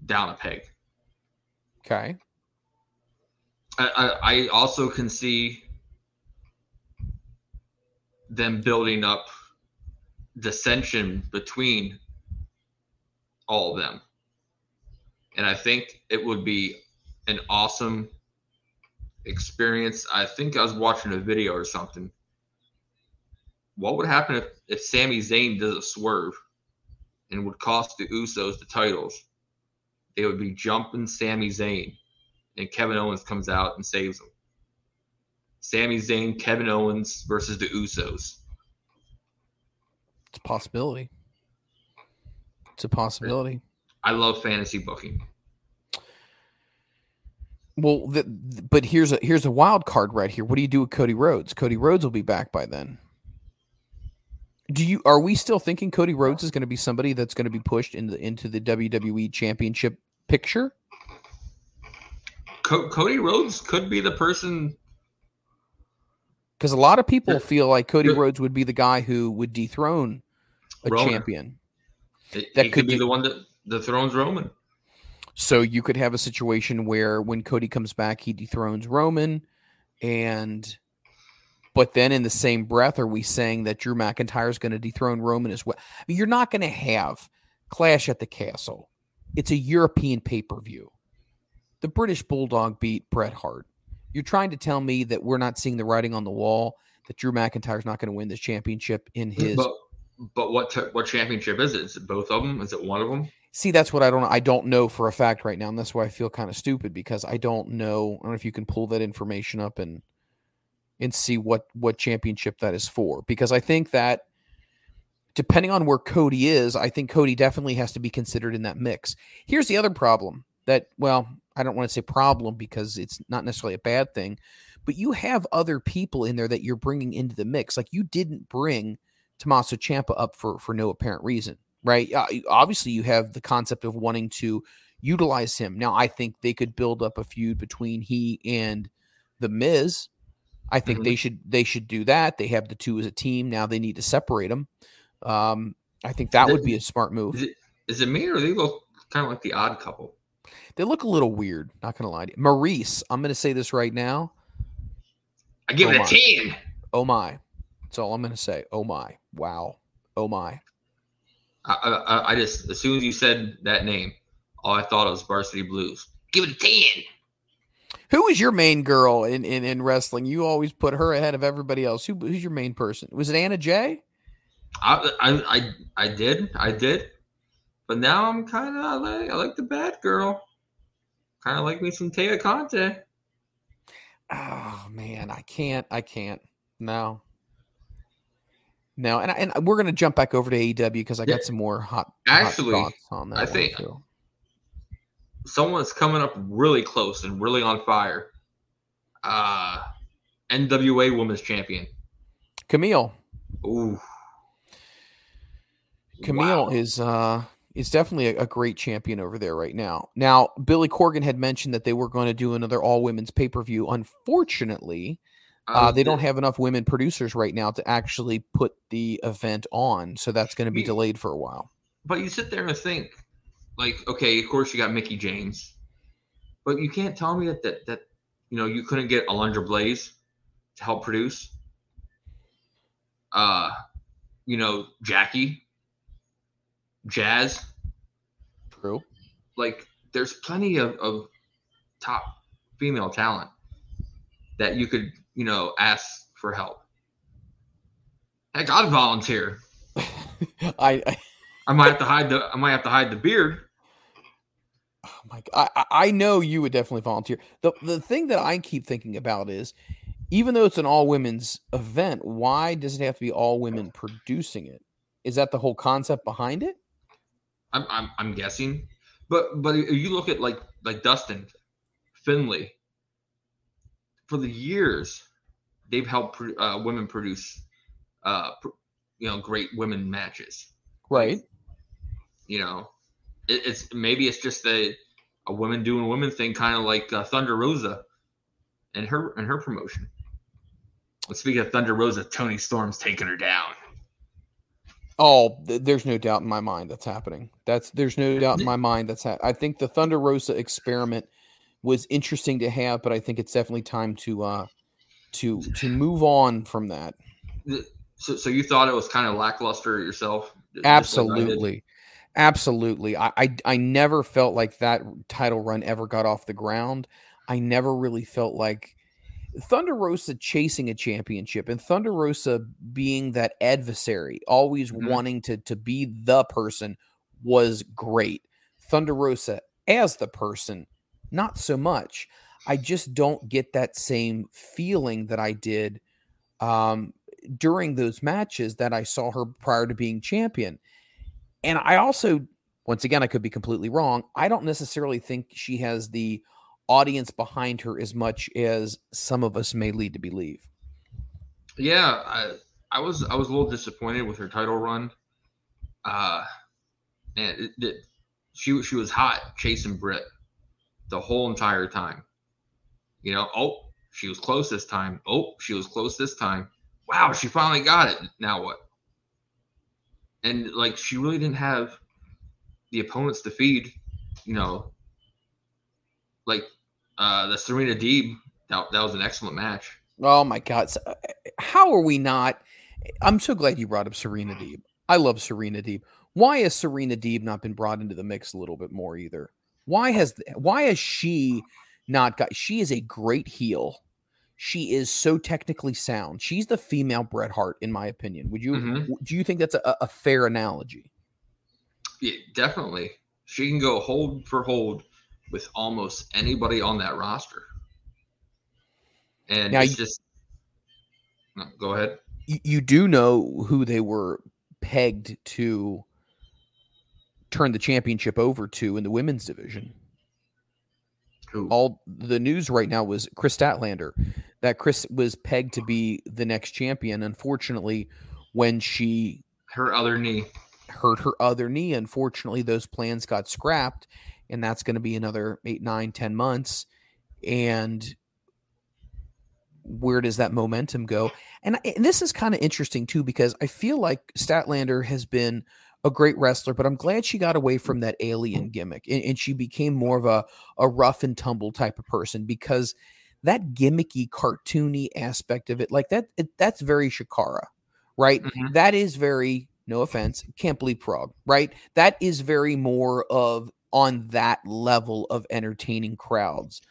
down a peg. Okay. I, I, I also can see them building up dissension between all of them. And I think it would be an awesome experience. I think I was watching a video or something. What would happen if, if Sami Zayn does a swerve and would cost the Usos the titles? They would be jumping Sami Zayn, and Kevin Owens comes out and saves them. Sami Zayn, Kevin Owens versus the Usos. It's a possibility. It's a possibility. I love fantasy booking. Well, the, but here's a here's a wild card right here. What do you do with Cody Rhodes? Cody Rhodes will be back by then. Do you are we still thinking Cody Rhodes is going to be somebody that's going to be pushed into into the WWE Championship picture? Co- Cody Rhodes could be the person because a lot of people feel like Cody. Rhodes would be the guy who would dethrone a Roman. champion. It, That could could be the one that the throne's Roman. So you could have a situation where when Cody comes back, he dethrones Roman, and but then in the same breath, are we saying that Drew McIntyre is going to dethrone Roman as well? I mean, you're not going to have Clash at the Castle. It's a European pay per view. The British Bulldog beat Bret Hart. You're trying to tell me that we're not seeing the writing on the wall that Drew McIntyre is not going to win this championship in his But but what t- what championship is it? Is it both of them? Is it one of them? See, that's what I don't I don't know for a fact right now, and that's why I feel kind of stupid because I don't know. I don't know if you can pull that information up and and see what what championship that is for. Because I think that depending on where Cody is, I think Cody definitely has to be considered in that mix. Here's the other problem that well, I don't want to say problem because it's not necessarily a bad thing, but you have other people in there that you're bringing into the mix. Like you didn't bring Tommaso Ciampa up for for no apparent reason, right? Uh, obviously, you have the concept of wanting to utilize him. Now, I think they could build up a feud between he and the Miz. I think Mhm. they should they should do that. They have the two as a team. Now they need to separate them. Um, I think that would be a smart move. Is it is it me or they look kind of like the odd couple? They look a little weird. Not gonna lie to you, Maurice. I'm gonna say this right now. I give Oh it my. a ten. Oh my, that's all I'm gonna say. Oh my, wow. Oh my. I, I, I just as soon as you said that name, all I thought of was Varsity Blues. Give it a ten. Who is your main girl in, in, in wrestling? You always put her ahead of everybody else. Who, who's your main person? Was it Anna Jay? I I I, I did I did, but now I'm kind of I like I like the bad girl. Kind of like me some Taya Conti. Oh man, I can't. I can't. No. No, and I- and we're gonna jump back over to AEW because I Yeah. got some more hot, Actually, hot thoughts on that. I think- too. Someone's coming up really close and really on fire. Uh, NWA Women's Champion. Kamille. Ooh. Kamille Wow. is uh is definitely a, a great champion over there right now. Now, Billy Corgan had mentioned that they were going to do another all women's pay per view. Unfortunately, uh, they don't have enough women producers right now to actually put the event on, so that's going to be delayed for a while. But you sit there and think, like, okay, of course you got Mickie James, but you can't tell me that that, that you know you couldn't get Alundra Blaze to help produce. Uh, you know Jackie, Jazz, True. like there's plenty of, of top female talent that you could you know ask for help. Heck, I'd volunteer. I, I I might have to hide the I might have to hide the beard. My god, I, I know you would definitely volunteer. The the thing that I keep thinking about is even though it's an all women's event, why does it have to be all women producing it? Is that the whole concept behind it? I'm, I'm, I'm guessing, but but if you look at like like Dustin, Finlay. For the years, they've helped uh, women produce, uh, pr- you know, great women matches. Right. You know, it, it's maybe it's just a a women doing women thing, kind of like uh, Thunder Rosa, and her and her promotion. But speaking of Thunder Rosa, Toni Storm's taking her down. Oh, th- there's no doubt in my mind that's happening. That's there's no doubt in my mind that's ha- I think the Thunder Rosa experiment was interesting to have, but I think it's definitely time to uh to to move on from that. So, so you thought it was kind of lackluster yourself? Absolutely. like? Absolutely. I, I I never felt like that title run ever got off the ground. I never really felt like Thunder Rosa chasing a championship and Thunder Rosa being that adversary, always Mhm. wanting to to be the person was great. Thunder Rosa as the person, not so much. I just don't get that same feeling that I did um, during those matches that I saw her prior to being champion. And I also, once again, I could be completely wrong. I don't necessarily think she has the audience behind her as much as some of us may lead to believe. Yeah, I, I was I was a little disappointed with her title run. Uh, man, it, it, she she was hot chasing Britt the whole entire time. You know, oh, she was close this time. Oh, she was close this time. Wow, she finally got it. Now what? And like, she really didn't have the opponents to feed. You know, like uh the Serena Deeb. That that was an excellent match. Oh my God. So, how are we not? I'm so glad you brought up Serena Deeb. I love Serena Deeb. Why has Serena Deeb not been brought into the mix a little bit more either? Why has why has she not got she is a great heel. She is so technically sound. She's the female Bret Hart, in my opinion. Would you Mhm. do you think that's a, a fair analogy? Yeah, definitely. She can go hold for hold with almost anybody on that roster. And Now it's you- just no, go ahead. you, you do know who they were pegged to turn the championship over to in the women's division. Who? All the news right now was Kris Statlander, that Kris was pegged to be the next champion. Unfortunately, when she Her other knee. hurt her other knee, unfortunately, those plans got scrapped, and that's going to be another eight, nine, ten months. And where does that momentum go? And, and this is kind of interesting too, because I feel like Statlander has been a great wrestler, but I'm glad she got away from that alien gimmick and, and she became more of a, a rough and tumble type of person because that gimmicky, cartoony aspect of it, like that, it, that's very CHIKARA, right? Mhm. That is very, no offense, can't believe Prague, right? That is very more of on that level of entertaining crowds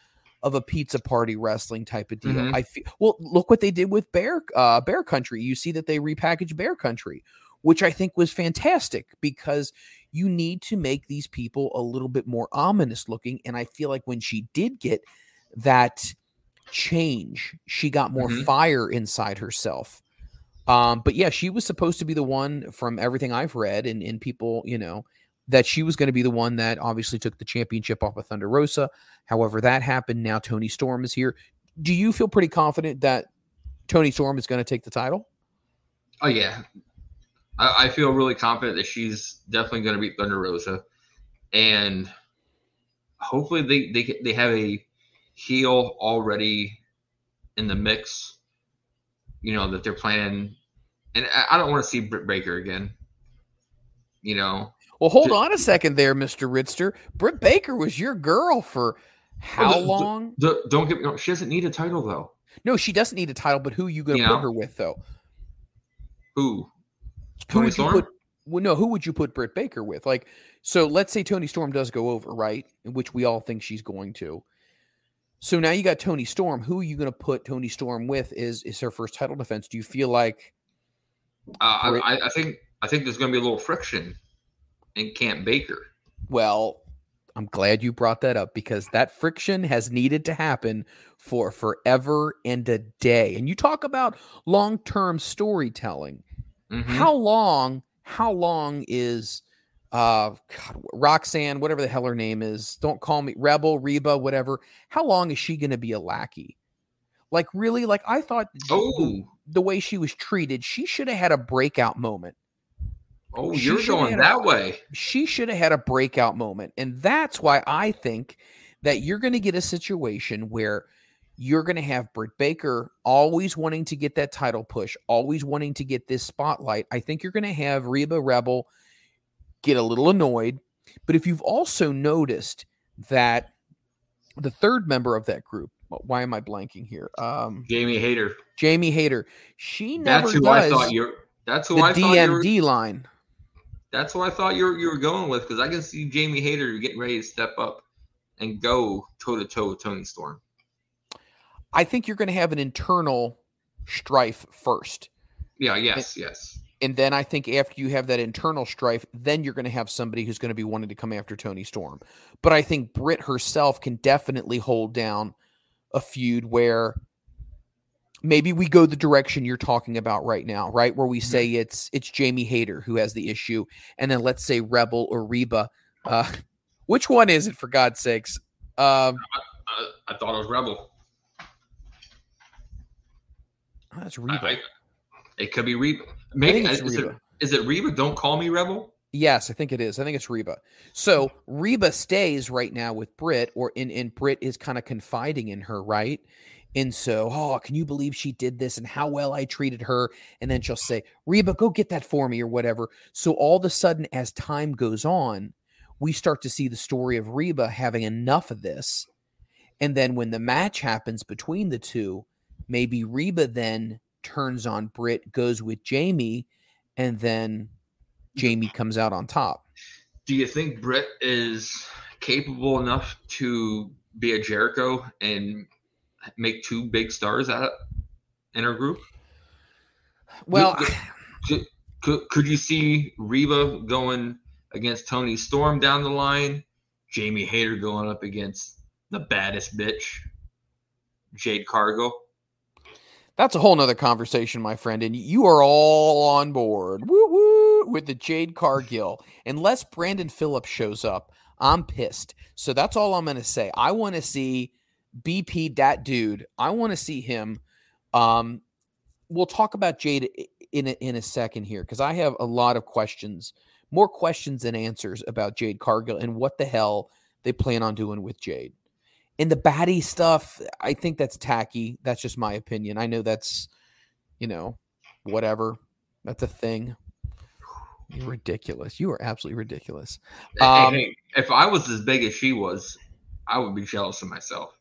of a pizza party wrestling type of deal. Mhm. I feel well, look what they did with Bear uh Bear Country. You see that they repackaged Bear Country, which I think was fantastic because you need to make these people a little bit more ominous looking. And I feel like when she did get that change, she got more Mhm. fire inside herself. Um, but yeah, she was supposed to be the one from everything I've read and, and people, you know, that she was going to be the one that obviously took the championship off of Thunder Rosa. However, that happened. Now Toni Storm is here. Do you feel pretty confident that Toni Storm is going to take the title? Oh yeah. I, I feel really confident that she's definitely gonna beat Thunder Rosa. And hopefully they, they they have a heel already in the mix. You know, that they're planning and I, I don't want to see Britt Baker again. You know, Well, hold Ju- on a second there, Mr. Ritzter. Britt Baker was your girl for how oh, the- the- long? The, don't get me wrong. She doesn't need a title though. No, she doesn't need a title, but who you going to put know? her with, though? Who? Who Toni would you put? Well, no, who would you put Britt Baker with? Like, so let's say Toni Storm does go over, right? Which we all think she's going to. So now you got Toni Storm. Who are you going to put Toni Storm with? Is is her first title defense? Do you feel like? Uh, Britt- I, I think I think there's going to be a little friction in Camp Baker. Well, I'm glad you brought that up because that friction has needed to happen for forever and a day. And you talk about long term storytelling. Mhm. How long? How long is uh God, Roxanne, whatever the hell her name is? Don't call me Rebel, Reba, whatever. How long is she going to be a lackey? Like really? Like I thought. the- Oh, the way she was treated, she should have had a breakout moment. oh, She you're going had a- that way. she should have had a breakout moment. And that's why I think that you're going to get a situation where you're going to have Britt Baker always wanting to get that title push, always wanting to get this spotlight. I think you're going to have Reba Rebel get a little annoyed. But if you've also noticed that the third member of that group, why am I blanking here? Um, Jamie Hayter. Jamie Hayter, she never That's who I thought you're. That's who the I thought you were. DMD line. That's who I thought you were, you were going with because I can see Jamie Hayter getting ready to step up and go toe to toe with Toni Storm. I think you're going to have an internal strife first. Yeah, yes, yes. And then I think after you have that internal strife, then you're going to have somebody who's going to be wanting to come after Toni Storm. But I think Britt herself can definitely hold down a feud where maybe we go the direction you're talking about right now, right? Where we say it's it's Jamie Hayter who has the issue, and then let's say Rebel or Reba. Uh, which one is it for God's sakes? Um, Uh, I thought it was Rebel. Oh, that's Reba. I- it could be Reba. Maybe uh, is, it, Reba. is it Reba? Don't call me Rebel. Yes, I think it is. I think it's Reba. So Reba stays right now with Brit, or in and Brit is kind of confiding in her, right? And so, oh, can you believe she did this and how well I treated her? And then she'll say, Reba, go get that for me or whatever. So all of a sudden, as time goes on, we start to see the story of Reba having enough of this. And then when the match happens between the two, maybe Reba then turns on Brit, goes with Jamie, and then Jamie comes out on top. Do you think Britt is capable enough to be a Jericho and make two big stars out of in her group? Well, Could- could, could, could you see Reba going against Toni Storm down the line? Jamie Hayter going up against the baddest bitch, Jade Cargill? That's a whole nother conversation, my friend. And you are all on board woo woo, with the Jade Cargill. Unless Brandon Phillips shows up, I'm pissed. So that's all I'm going to say. I want to see BP, that dude. I want to see him. Um, we'll talk about Jade in a, in a second here because I have a lot of questions, more questions than answers about Jade Cargill and what the hell they plan on doing with Jade. And the baddie stuff, I think that's tacky. That's just my opinion. I know that's, you know, whatever. That's a thing. You're ridiculous. You are absolutely ridiculous. Hey, Um, hey, if I was as big as she was, I would be jealous of myself.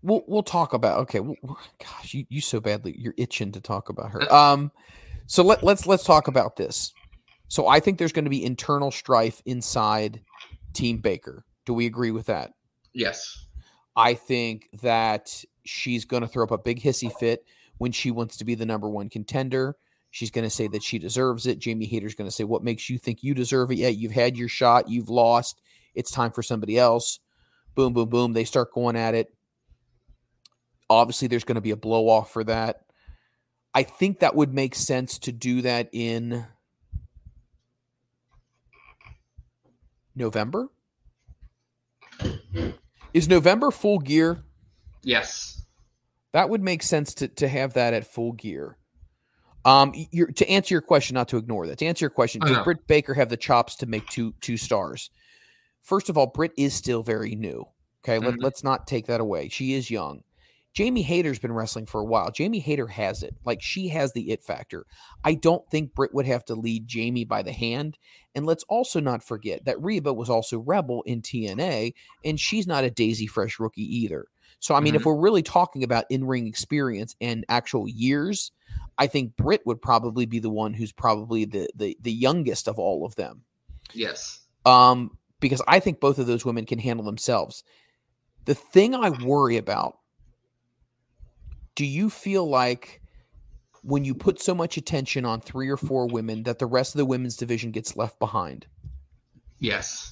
We'll we'll talk about okay. Well, gosh, you you so badly you're itching to talk about her. Um, so let let's let's talk about this. So I think there's going to be internal strife inside Team Baker. Do we agree with that? Yes. I think that she's going to throw up a big hissy fit when she wants to be the number one contender. She's going to say that she deserves it. Jamie Hayter's going to say, What makes you think you deserve it? Yeah, you've had your shot. You've lost. It's time for somebody else. Boom, boom, boom. They start going at it. Obviously, there's going to be a blow off for that. I think that would make sense to do that in November. Is November full gear? Yes. That would make sense to to have that at full gear. Um, you're, to answer your question, not to ignore that. To answer your question, does. Britt Baker have the chops to make two two stars? First of all, Britt is still very new. Okay, Let, Mhm. let's not take that away. She is young. Jamie Hayter's been wrestling for a while. Jamie Hayter has it. Like she has the it factor. I don't think Britt would have to lead Jamie by the hand. And let's also not forget that Reba was also Rebel in TNA, and she's not a Daisy Fresh rookie either. So I mean, if we're really talking about in-ring experience and actual years, I think Britt would probably be the one who's probably the the, the youngest of all of them. Yes. Um, because I think both of those women can handle themselves. The thing I worry about, do you feel like when you put so much attention on three or four women that the rest of the women's division gets left behind? Yes.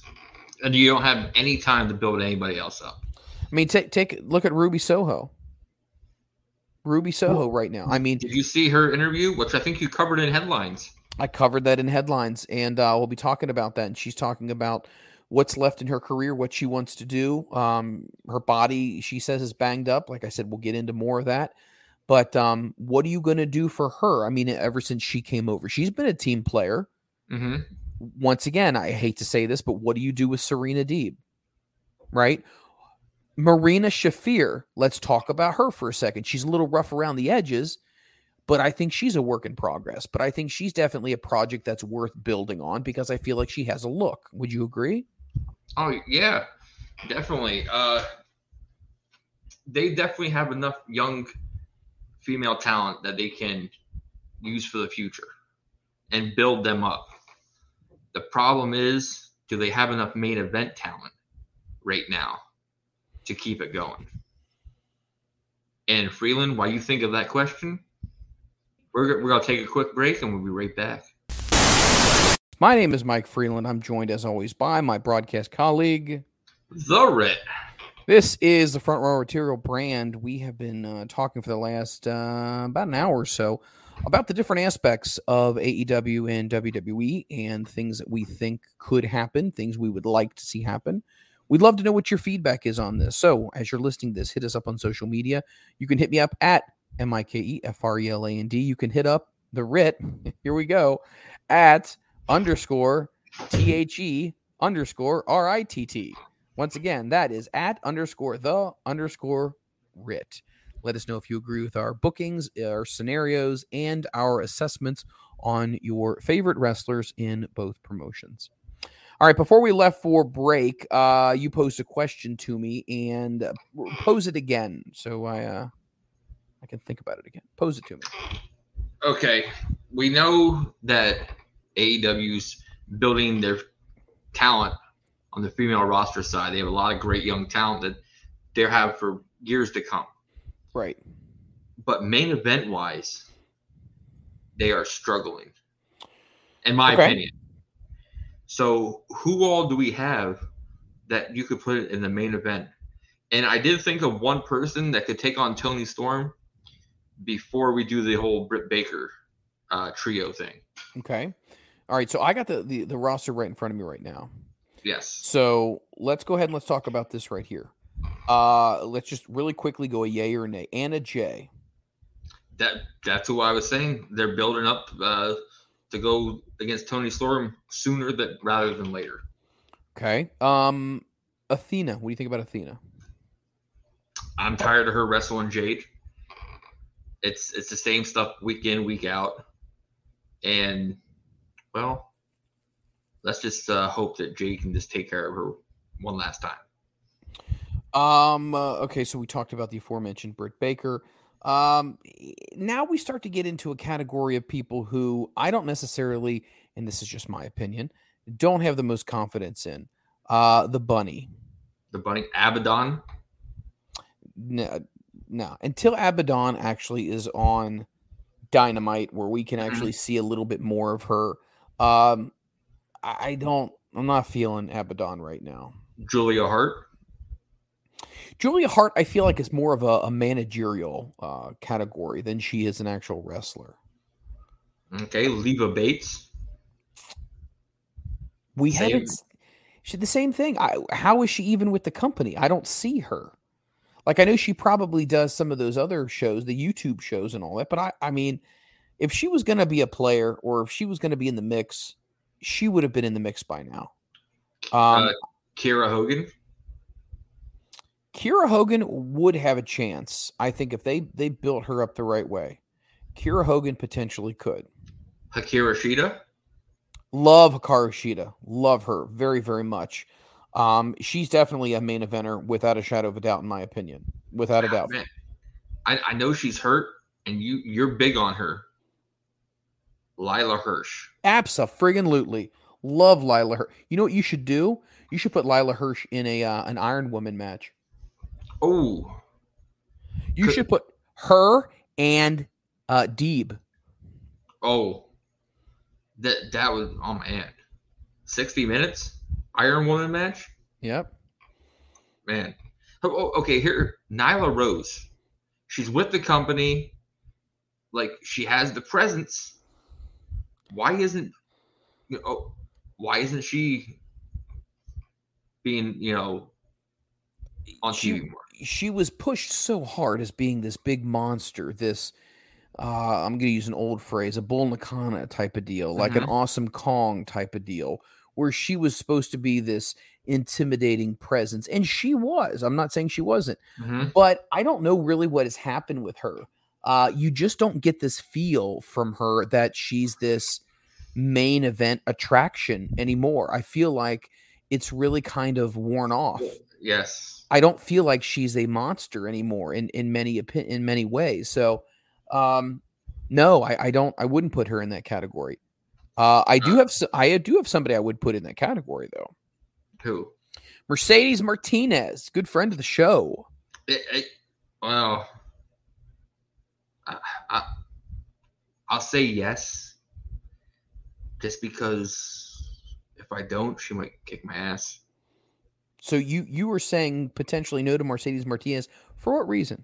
And you don't have any time to build anybody else up. I mean, take take look at Ruby Soho. Ruby Soho right now. I mean, Did you see her interview, which I think you covered in headlines? I covered that in headlines, and uh, we'll be talking about that. And she's talking about what's left in her career, what she wants to do. Um, her body, she says, is banged up. Like I said, we'll get into more of that. But um, what are you going to do for her? I mean, ever since she came over, she's been a team player. Mm-hmm. Once again, I hate to say this, but what do you do with Serena Deeb? Right? Marina Shafir, let's talk about her for a second. She's a little rough around the edges, but I think she's a work in progress. But I think she's definitely a project that's worth building on because I feel like she has a look. Would you agree? Oh yeah, definitely. Uh, they definitely have enough young female talent that they can use for the future and build them up. The problem is, do they have enough main event talent right now to keep it going? And Freeland, while you think of that question, we're, we're going to take a quick break and we'll be right back. My name is Mike Freeland. I'm joined as always by my broadcast colleague, The Rit. This is the Front Row Arterial brand. We have been uh, talking for the last uh, about an hour or so about the different aspects of AEW and WWE and things that we think could happen, things we would like to see happen. We'd love to know what your feedback is on this. So, as you're listening to this, hit us up on social media. You can hit me up at M I K E F R E L A N D. You can hit up the RIT. Here we go at underscore T H E underscore R I T T. Once again, that is at underscore the underscore RIT. Let us know if you agree with our bookings, our scenarios, and our assessments on your favorite wrestlers in both promotions. All right, before we left for break, uh, you posed a question to me and uh, pose it again, so I uh, I can think about it again. Pose it to me. Okay, we know that AEW's building their talent on the female roster side. They have a lot of great young talent that they have for years to come. Right. But main event wise, they are struggling, in my Okay. opinion. So, who all do we have that you could put in the main event? And I did think of one person that could take on Toni Storm before we do the whole Britt Baker uh, trio thing. Okay. All right. So I got the, the the roster right in front of me right now. Yes. So let's go ahead and let's talk about this right here. Uh, let's just really quickly go a yay or a nay. Anna J. That that's who I was saying. They're building up uh, to go against Toni Storm sooner than rather than later. Okay. Um, Athena. What do you think about Athena? I'm tired of her wrestling Jade. It's it's the same stuff week in week out, and well, let's just uh, hope that Jade can just take care of her one last time. Um. uh, okay. So we talked about the aforementioned Britt Baker. Um. Now we start to get into a category of people who I don't necessarily, and this is just my opinion, don't have the most confidence in. Uh, the Bunny. The bunny Abaddon. No, no. Until Abaddon actually is on Dynamite, where we can actually see a little bit more of her. Um, I don't. I'm not feeling Abaddon right now. Julia Hart. Julia Hart, I feel like is more of a, a managerial uh, category than she is an actual wrestler. Okay, Leva Bates. We Same. haven't. She the same thing. I, how is she even with the company? I don't see her. Like I know she probably does some of those other shows, the YouTube shows and all that. But I, I mean, if she was going to be a player or if she was going to be in the mix, she would have been in the mix by now. Um, uh, Kiera Hogan. Kiera Hogan would have a chance, I think, if they they built her up the right way. Kiera Hogan potentially could. Hikaru Shida. Love Hikaru Shida. Love her very, very much. Um, she's definitely a main eventer without a shadow of a doubt, in my opinion. Without a Ah, doubt. man. I, I know she's hurt, and you you're big on her. Leyla Hirsch. Absolutely. Love Leyla Hirsch. You know what you should do? You should put Leyla Hirsch in a uh, an Iron Woman match. Oh, You Could- should put her and uh Deeb. oh, that that was oh man, sixty minutes Iron Woman match. Yep. Man, oh, oh, okay. Here, Nyla Rose. She's with the company. Like she has the presence. Why isn't you know, oh, why isn't she being you know on She- TV more? she was pushed so hard as being this big monster, this uh, I'm going to use an old phrase, a bull Nakano type of deal, like an Mhm. awesome Kong type of deal, where she was supposed to be this intimidating presence, and she was. I'm not saying she wasn't, Mhm. but I don't know really what has happened with her. Uh, you just don't get this feel from her that she's this main event attraction anymore. I feel like it's really kind of worn off. Yes. I don't feel like she's a monster anymore in in many in many ways. So, um, no, I, I don't. I wouldn't put her in that category. Uh, I do have I do have somebody I would put in that category though. Who? Mercedes Martinez, good friend of the show. It, it, well, I, I I'll say yes, just because if I don't, she might kick my ass. So you you were saying potentially no to Mercedes Martinez for what reason?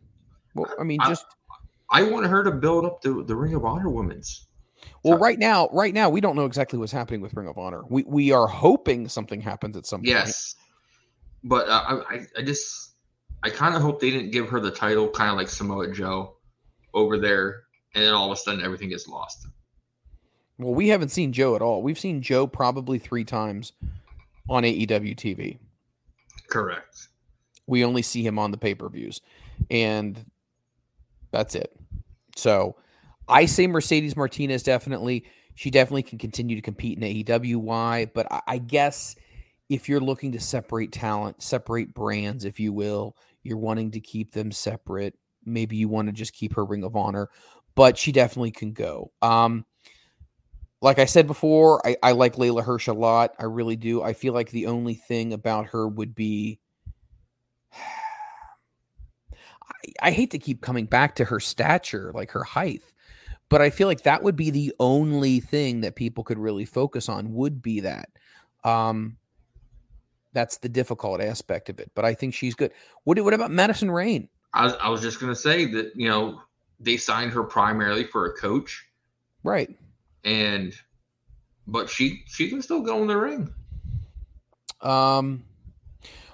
Well, I mean, just I want her to build up the the Ring of Honor women's. well, right now, right now, we don't know exactly what's happening with Ring of Honor. We we are hoping something happens at some point. Yes, but uh, I I- I just I kind of hope they didn't give her the title, kind of like Samoa Joe, over there, and then all of a sudden everything gets lost. Well, we haven't seen Joe at all. We've seen Joe probably three times on AEW TV. Correct. We only see him on the pay per views, and that's it. So I say Mercedes Martinez definitely. She definitely can continue to compete in AEW. Why? But I, I guess if you're looking to separate talent, separate brands, if you will, you're wanting to keep them separate. Maybe you want to just keep her Ring of Honor, but she definitely can go. Um, like I said before, I, I like Leyla Hirsch a lot. I really do. I feel like the only thing about her would be I, I hate to keep coming back to her stature, like her height, but I feel like that would be the only thing that people could really focus on would be that. Um, that's the difficult aspect of it, but I think she's good. What what about Madison Rayne? I was, I was just gonna say that you know they signed her primarily for a coach, Right. and but she she can still go in the ring. Um,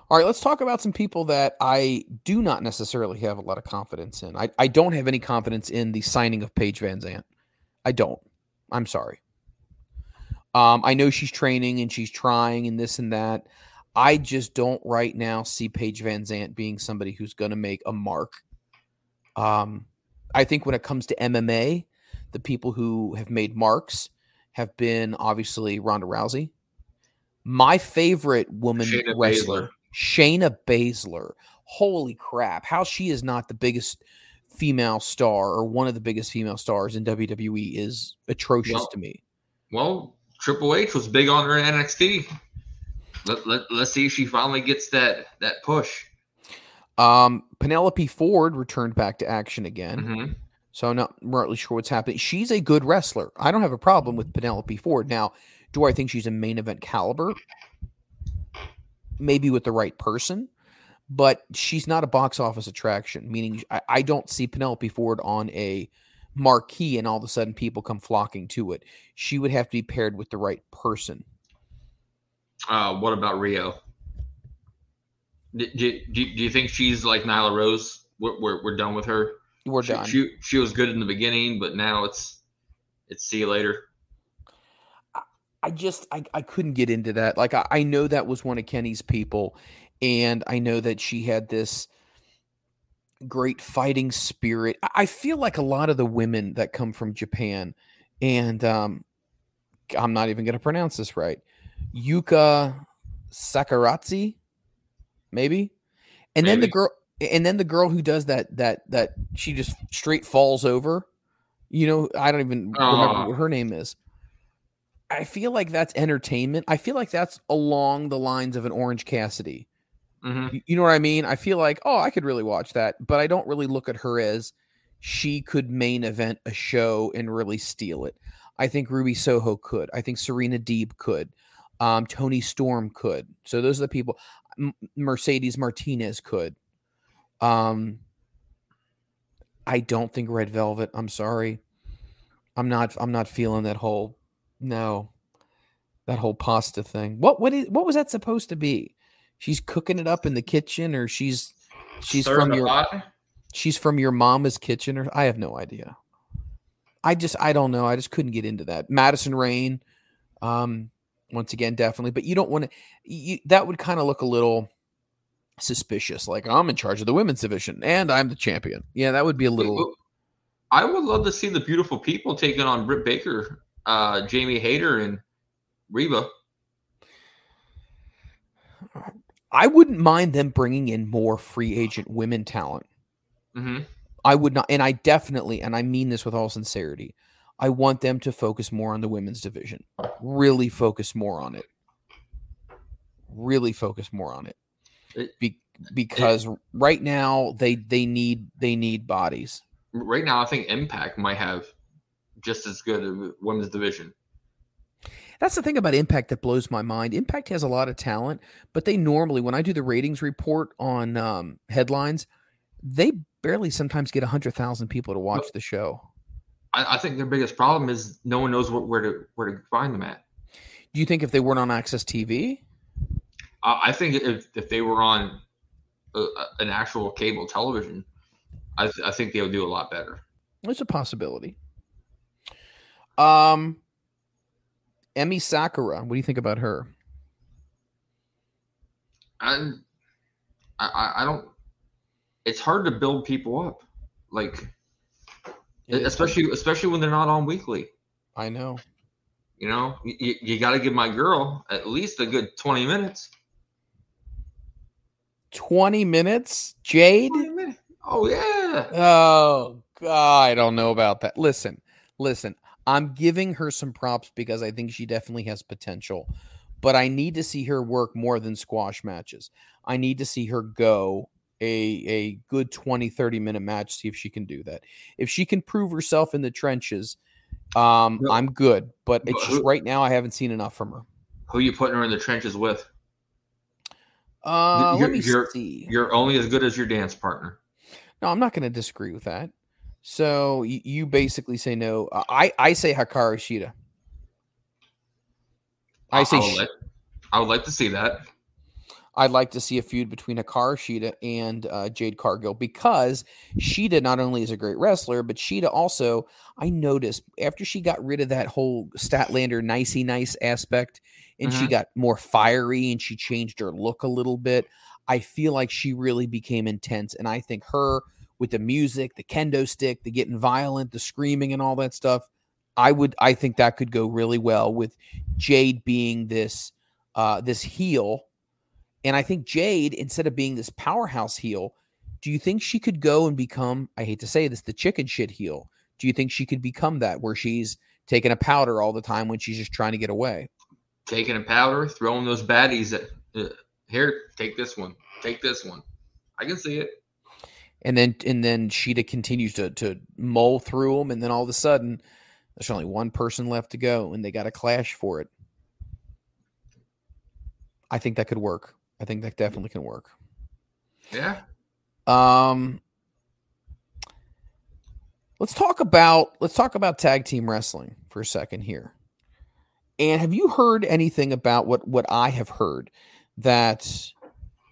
all right, let's talk about some people that I do not necessarily have a lot of confidence in. I, I don't have any confidence in the signing of Paige Van Zant. I don't. I'm sorry. Um, I know she's training and she's trying and this and that. I just don't right now see Paige Van Zant being somebody who's going to make a mark. Um, I think when it comes to MMA, the people who have made marks have been obviously Ronda Rousey. My favorite woman Shayna wrestler, Baszler. Shayna Baszler. Holy crap! How she is not the biggest female star or one of the biggest female stars in WWE is atrocious Well, to me. Well, Triple H was big on her in NXT. Let, let, let's see if she finally gets that that push. Um, Penelope Ford returned back to action again. Mhm. So I'm not really sure what's happening. She's a good wrestler. I don't have a problem with Penelope Ford. Now, do I think she's a main event caliber? Maybe with the right person, but she's not a box office attraction, meaning I, I don't see Penelope Ford on a marquee and all of a sudden people come flocking to it. She would have to be paired with the right person. Uh, what about Riho? Do, do, do you think she's like Nyla Rose? We're, we're, we're done with her. We're she, done. She, she was good in the beginning, but now it's it's see you later. I just I, I couldn't get into that. Like I, I know that was one of Kenny's people, and I know that she had this great fighting spirit. I- I feel like a lot of the women that come from Japan, and um, I'm not even going to pronounce this right, Yuka Sakaratsu, maybe, and then the girl, and then the girl who does that that that she just straight falls over. You know, I don't even remember what her name is. I feel like that's entertainment. I feel like that's along the lines of an Orange Cassidy. hmm You- You know what I mean? I feel like, oh, I could really watch that, but I don't really look at her as she could main event a show and really steal it. I think Ruby Soho could. I think Serena Deeb could. Um, Toni Storm could. So those are the people. M- Mercedes Martinez could. Um, I don't think Red Velvet. I'm sorry. I'm not. I'm not feeling that whole. No, that whole pasta thing. What? What is? What was that supposed to be? She's cooking it up in the kitchen, or she's she's from your she's from your mama's kitchen, or I have no idea. I just I don't know. I just couldn't get into that. Madison Rayne, um, once again, definitely. But you don't want to. That would kind of look a little suspicious. Like I'm in charge of the women's division and I'm the champion. Yeah, that would be a little. I would love to see the beautiful people taking on Britt Baker, uh, Jamie Hayter, and Reba. I wouldn't mind them bringing in more free agent women talent. hmm I would not, and I definitely, and I mean this with all sincerity, I want them to focus more on the women's division. Really focus more on it. Really focus more on it. Be, because right now they they need they need bodies. right now, I think Impact might have just as good a women's division. That's the thing about Impact that blows my mind. Impact has a lot of talent, but they normally, when I do the ratings report on um, headlines, they barely sometimes get 100,000 people to watch the show. I, I, think their biggest problem is no one knows what, where to where to find them at. Do you think if they weren't on Access TV? Uh, I think if, if they were on a, an actual cable television, I, th- I think they would do a lot better. It's a possibility. Um, Emi Sakura, what do you think about her? And I, I don't. It's hard to build people up, like especially especially when they're not on weekly. I know. You know, you, you got to give my girl at least a good twenty minutes. 20 minutes? Jade? 20 minutes. Oh, yeah. Oh, God. I don't know about that. Listen, listen. I'm giving her some props because I think she definitely has potential, but I need to see her work more than squash matches. I need to see her go a a good 20 30 minute match see if she can do that. If she can prove herself in the trenches, um no. I'm good, but it's just right now I haven't seen enough from her. Who are you putting her in the trenches with? Uh, you're, let me you're, see. You're only as good as your dance partner. No, I'm not going to disagree with that. So you, you basically say no. I I say Hikaru Shida. I say I would, like, I would like to see that. I'd like to see a feud between Hikaru Shida and uh, Jade Cargill because Shida not only is a great wrestler, but Shida also, I noticed after she got rid of that whole Statlander nicey nice aspect and she mm-hmm. got more fiery and she changed her look a little bit. I feel like she really became intense. And I think her with the music, the kendo stick, the getting violent, the screaming, and all that stuff, I would I think that could go really well with Jade being this uh this heel. And I think Jade, instead of being this powerhouse heel, do you think she could go and become, I hate to say this, the chicken shit heel? Do you think she could become that where she's taking a powder all the time when she's just trying to get away? taking a powder, throwing those baddies at uh, here. Take this one. Take this one. I can see it. And then and then Shida continues to to mull through them, and then all of a sudden, there's only one person left to go, and they got a clash for it. I think that could work. I think that definitely can work. Yeah. Um. Let's talk about let's talk about tag team wrestling for a second here. And have you heard anything about what what I have heard that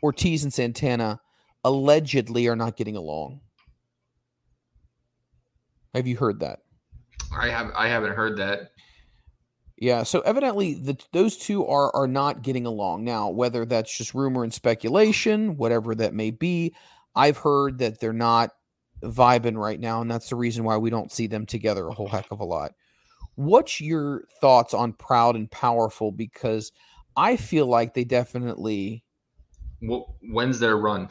Ortiz and Santana allegedly are not getting along? Have you heard that? I have I haven't heard that. Yeah, so evidently the, those two are are not getting along. Now, whether that's just rumor and speculation, whatever that may be, I've heard that they're not vibing right now, and that's the reason why we don't see them together a whole heck of a lot. What's your thoughts on Proud and Powerful? Because I feel like they definitely. Well, when's their run?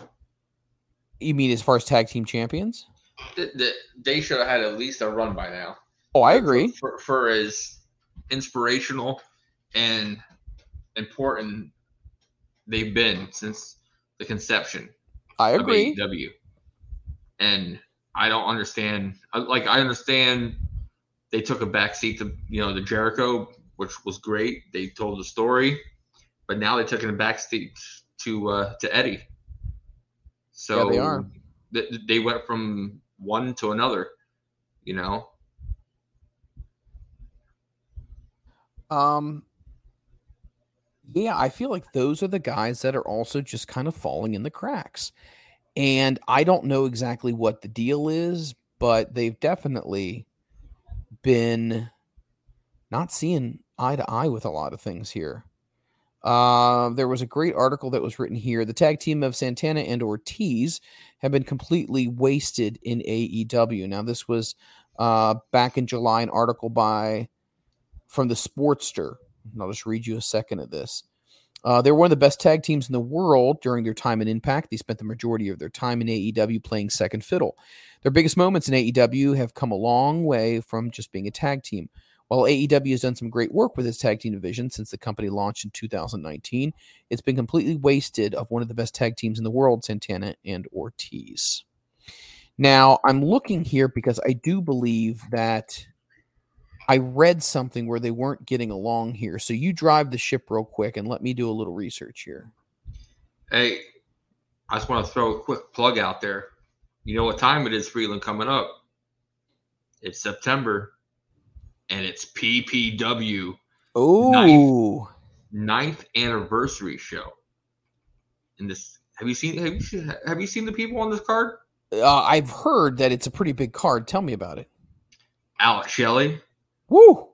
You mean as far as tag team champions? They should have had at least a run by now. Oh, I agree. For, for, for as inspirational and important they've been since the conception. I agree. W. And I don't understand. Like I understand they took a backseat to you know the Jericho, which was great. They told the story, but now they took in a backseat to uh, to Eddie. So yeah, they are. Th- they went from one to another, you know. Um. Yeah, I feel like those are the guys that are also just kind of falling in the cracks. And I don't know exactly what the deal is, but they've definitely been not seeing eye to eye with a lot of things here. Uh, there was a great article that was written here. The tag team of Santana and Ortiz have been completely wasted in AEW. Now, this was uh, back in July, an article by from the Sportster. I'll just read you a second of this. Uh, they were one of the best tag teams in the world during their time in Impact. They spent the majority of their time in AEW playing second fiddle. Their biggest moments in AEW have come a long way from just being a tag team. While AEW has done some great work with its tag team division since the company launched in 2019, it's been completely wasted of one of the best tag teams in the world, Santana and Ortiz. Now, I'm looking here because I do believe that I read something where they weren't getting along here. So you drive the ship real quick and let me do a little research here. Hey, I just want to throw a quick plug out there. You know what time it is, Freeland, coming up? It's September, and it's PPW Oh, ninth anniversary show. And this, have you seen? Have you seen, have you seen the people on this card? uh, I've heard that it's a pretty big card. Tell me about it. Alex Shelley, Woo!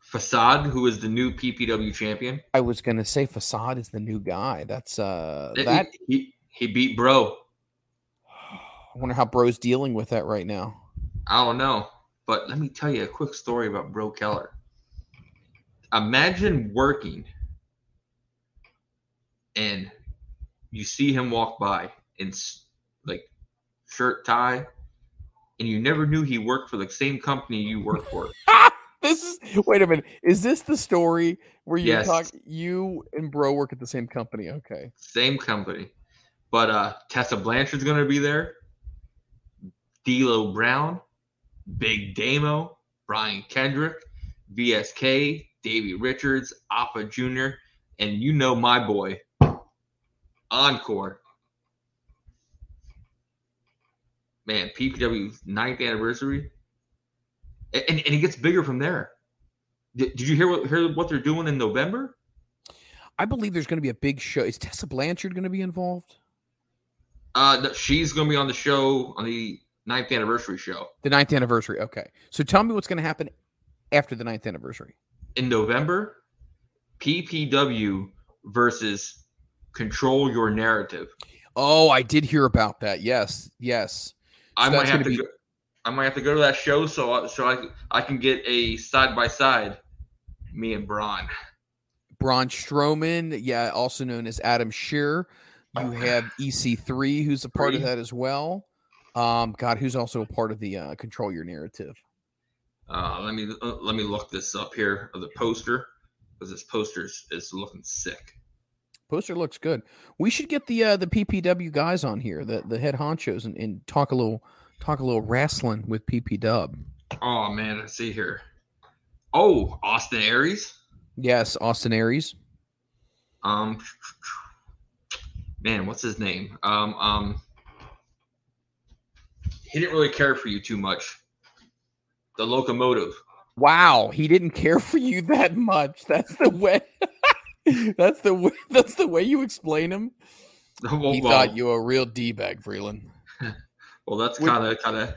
Facade, who is the new PPW champion. I was gonna say Facade is the new guy. That's uh He- that. he he beat Bro. I wonder how Bro's dealing with that right now. I don't know, but let me tell you a quick story about Bro Keller. Imagine working and you see him walk by in like shirt tie, and you never knew he worked for the same company you work for. This is wait a minute. Is this the story where you Yes. talk you and Bro work at the same company? Okay. same company. But uh Tessa Blanchard's gonna be there. D'Lo Brown, Big Damo, Brian Kendrick, VSK, Davey Richards, Appa Jr., and you know my boy, Encore. Man, PPW's ninth anniversary. And, and it gets bigger from there. Did, did you hear what hear what they're doing in November? I believe there's going to be a big show. Is Tessa Blanchard going to be involved? Uh, no, she's going to be on the show on the ninth anniversary show The ninth anniversary. Okay. So tell me what's going to happen after the ninth anniversary. in November. PPW versus Control Your Narrative. Oh, I did hear about that. Yes. Yes. I So might have to. be- Go, I might have to go to that show so I, so I I can get a side by side. Me and Braun. Braun Strowman, yeah, also known as Adam Scherr. You have EC3, who's a part of that as well. Um, God, who's also a part of the uh, Control Your Narrative. Uh, let me uh, let me look this up here of the poster because this poster is, is looking sick. Poster looks good. We should get the uh, the PPW guys on here, the the head honchos, and, and talk a little talk a little wrestling with PP Dub. Oh man, I see here. Oh, Austin Aries. Yes, Austin Aries. Um, man, what's his name? Um, um, he didn't really care for you too much. The locomotive. Wow, he didn't care for you that much. That's the way. that's the way. That's the way you explain him. well, he well, thought you were a real d bag, Freeland. well, that's kind of, kind of,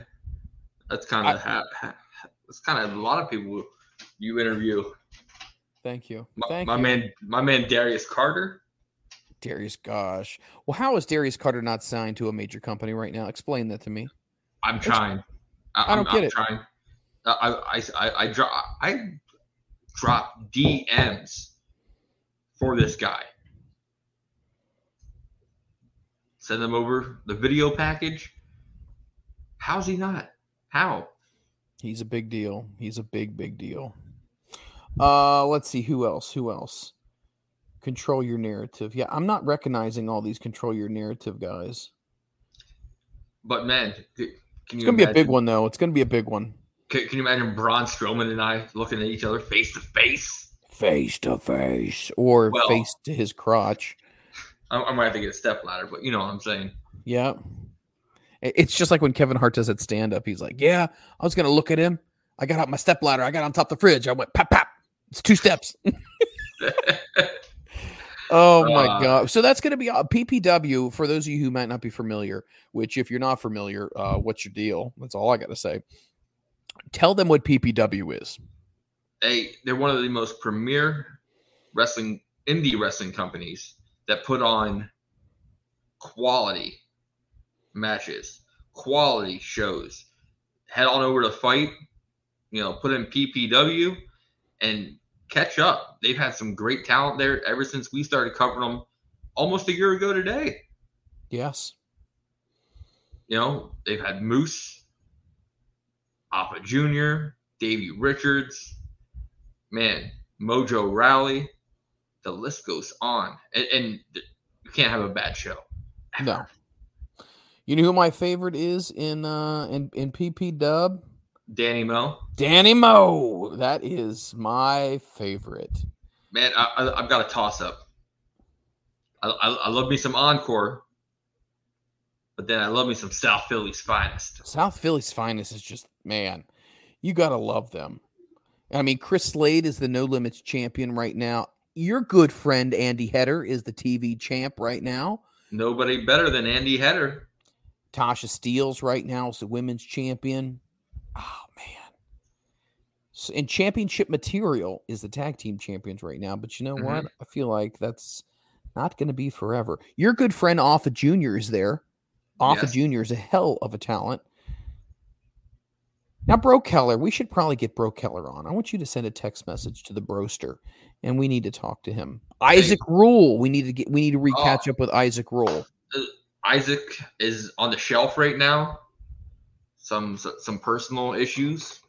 that's kind of, ha, ha, that's kind of a lot of people you interview. Thank you. My, Thank my you. man, my man Darius Carter. Darius, gosh. Well, how is Darius Carter not signed to a major company right now? Explain that to me. I'm trying. I, I don't I'm, get I'm it. Trying. I, I, I, I, drop, I drop DMs for this guy. Send them over the video package. How's he not? How? He's a big deal. He's a big, big deal. Uh, let's see who else. Who else? Control your narrative. Yeah, I'm not recognizing all these control your narrative guys. But man, can It's gonna be a big one though. It's gonna be a big one. Can, can you imagine Braun Strowman and I looking at each other face to face? Face to face, or Well- face to his crotch. I'm, I might have to get a step ladder, but you know what I'm saying. Yeah. It's just like when Kevin Hart does that stand up. He's like, Yeah, I was gonna look at him. I got out my step ladder. I got on top of the fridge. I went pap pap. It's two steps. Oh my Uh, god! So that's going to be a PPW for those of you who might not be familiar. Which, if you're not familiar, uh, what's your deal? That's all I got to say. Tell them what PPW is. Hey, they're one of the most premier wrestling indie wrestling companies that put on quality matches, quality shows. Head on over to fight, you know, put in PPW and catch up. They've had some great talent there ever since we started covering them almost a year ago today. Yes. You know, they've had Moose, Appa Jr., Davey Richards, man, Mojo Rawley. The list goes on. And, and you can't have a bad show. No. You know who my favorite is in uh in in PP Dub? Danny Mo. Danny Mo. That is my favorite. Man, I, I, I've got a toss up. I, I, I love me some Encore, but then I love me some South Philly's finest. South Philly's finest is just man, you gotta love them. I mean, Chris Slade is the No Limits champion right now. Your good friend Andy Header is the TV champ right now. Nobody better than Andy Header. Tasha Steeles right now is the women's champion. Oh man. So, and championship material is the tag team champions right now. But you know what? Mhm. I feel like that's not going to be forever. Your good friend Offa Jr. is there. Offa Yes. Jr. is a hell of a talent. Now, Bro Keller, we should probably get Bro Keller on. I want you to send a text message to the Broster, and we need to talk to him. Isaac Rule, we need to get. We need to re catch Oh. up with Isaac Rule. Isaac is on the shelf right now. Some some personal issues,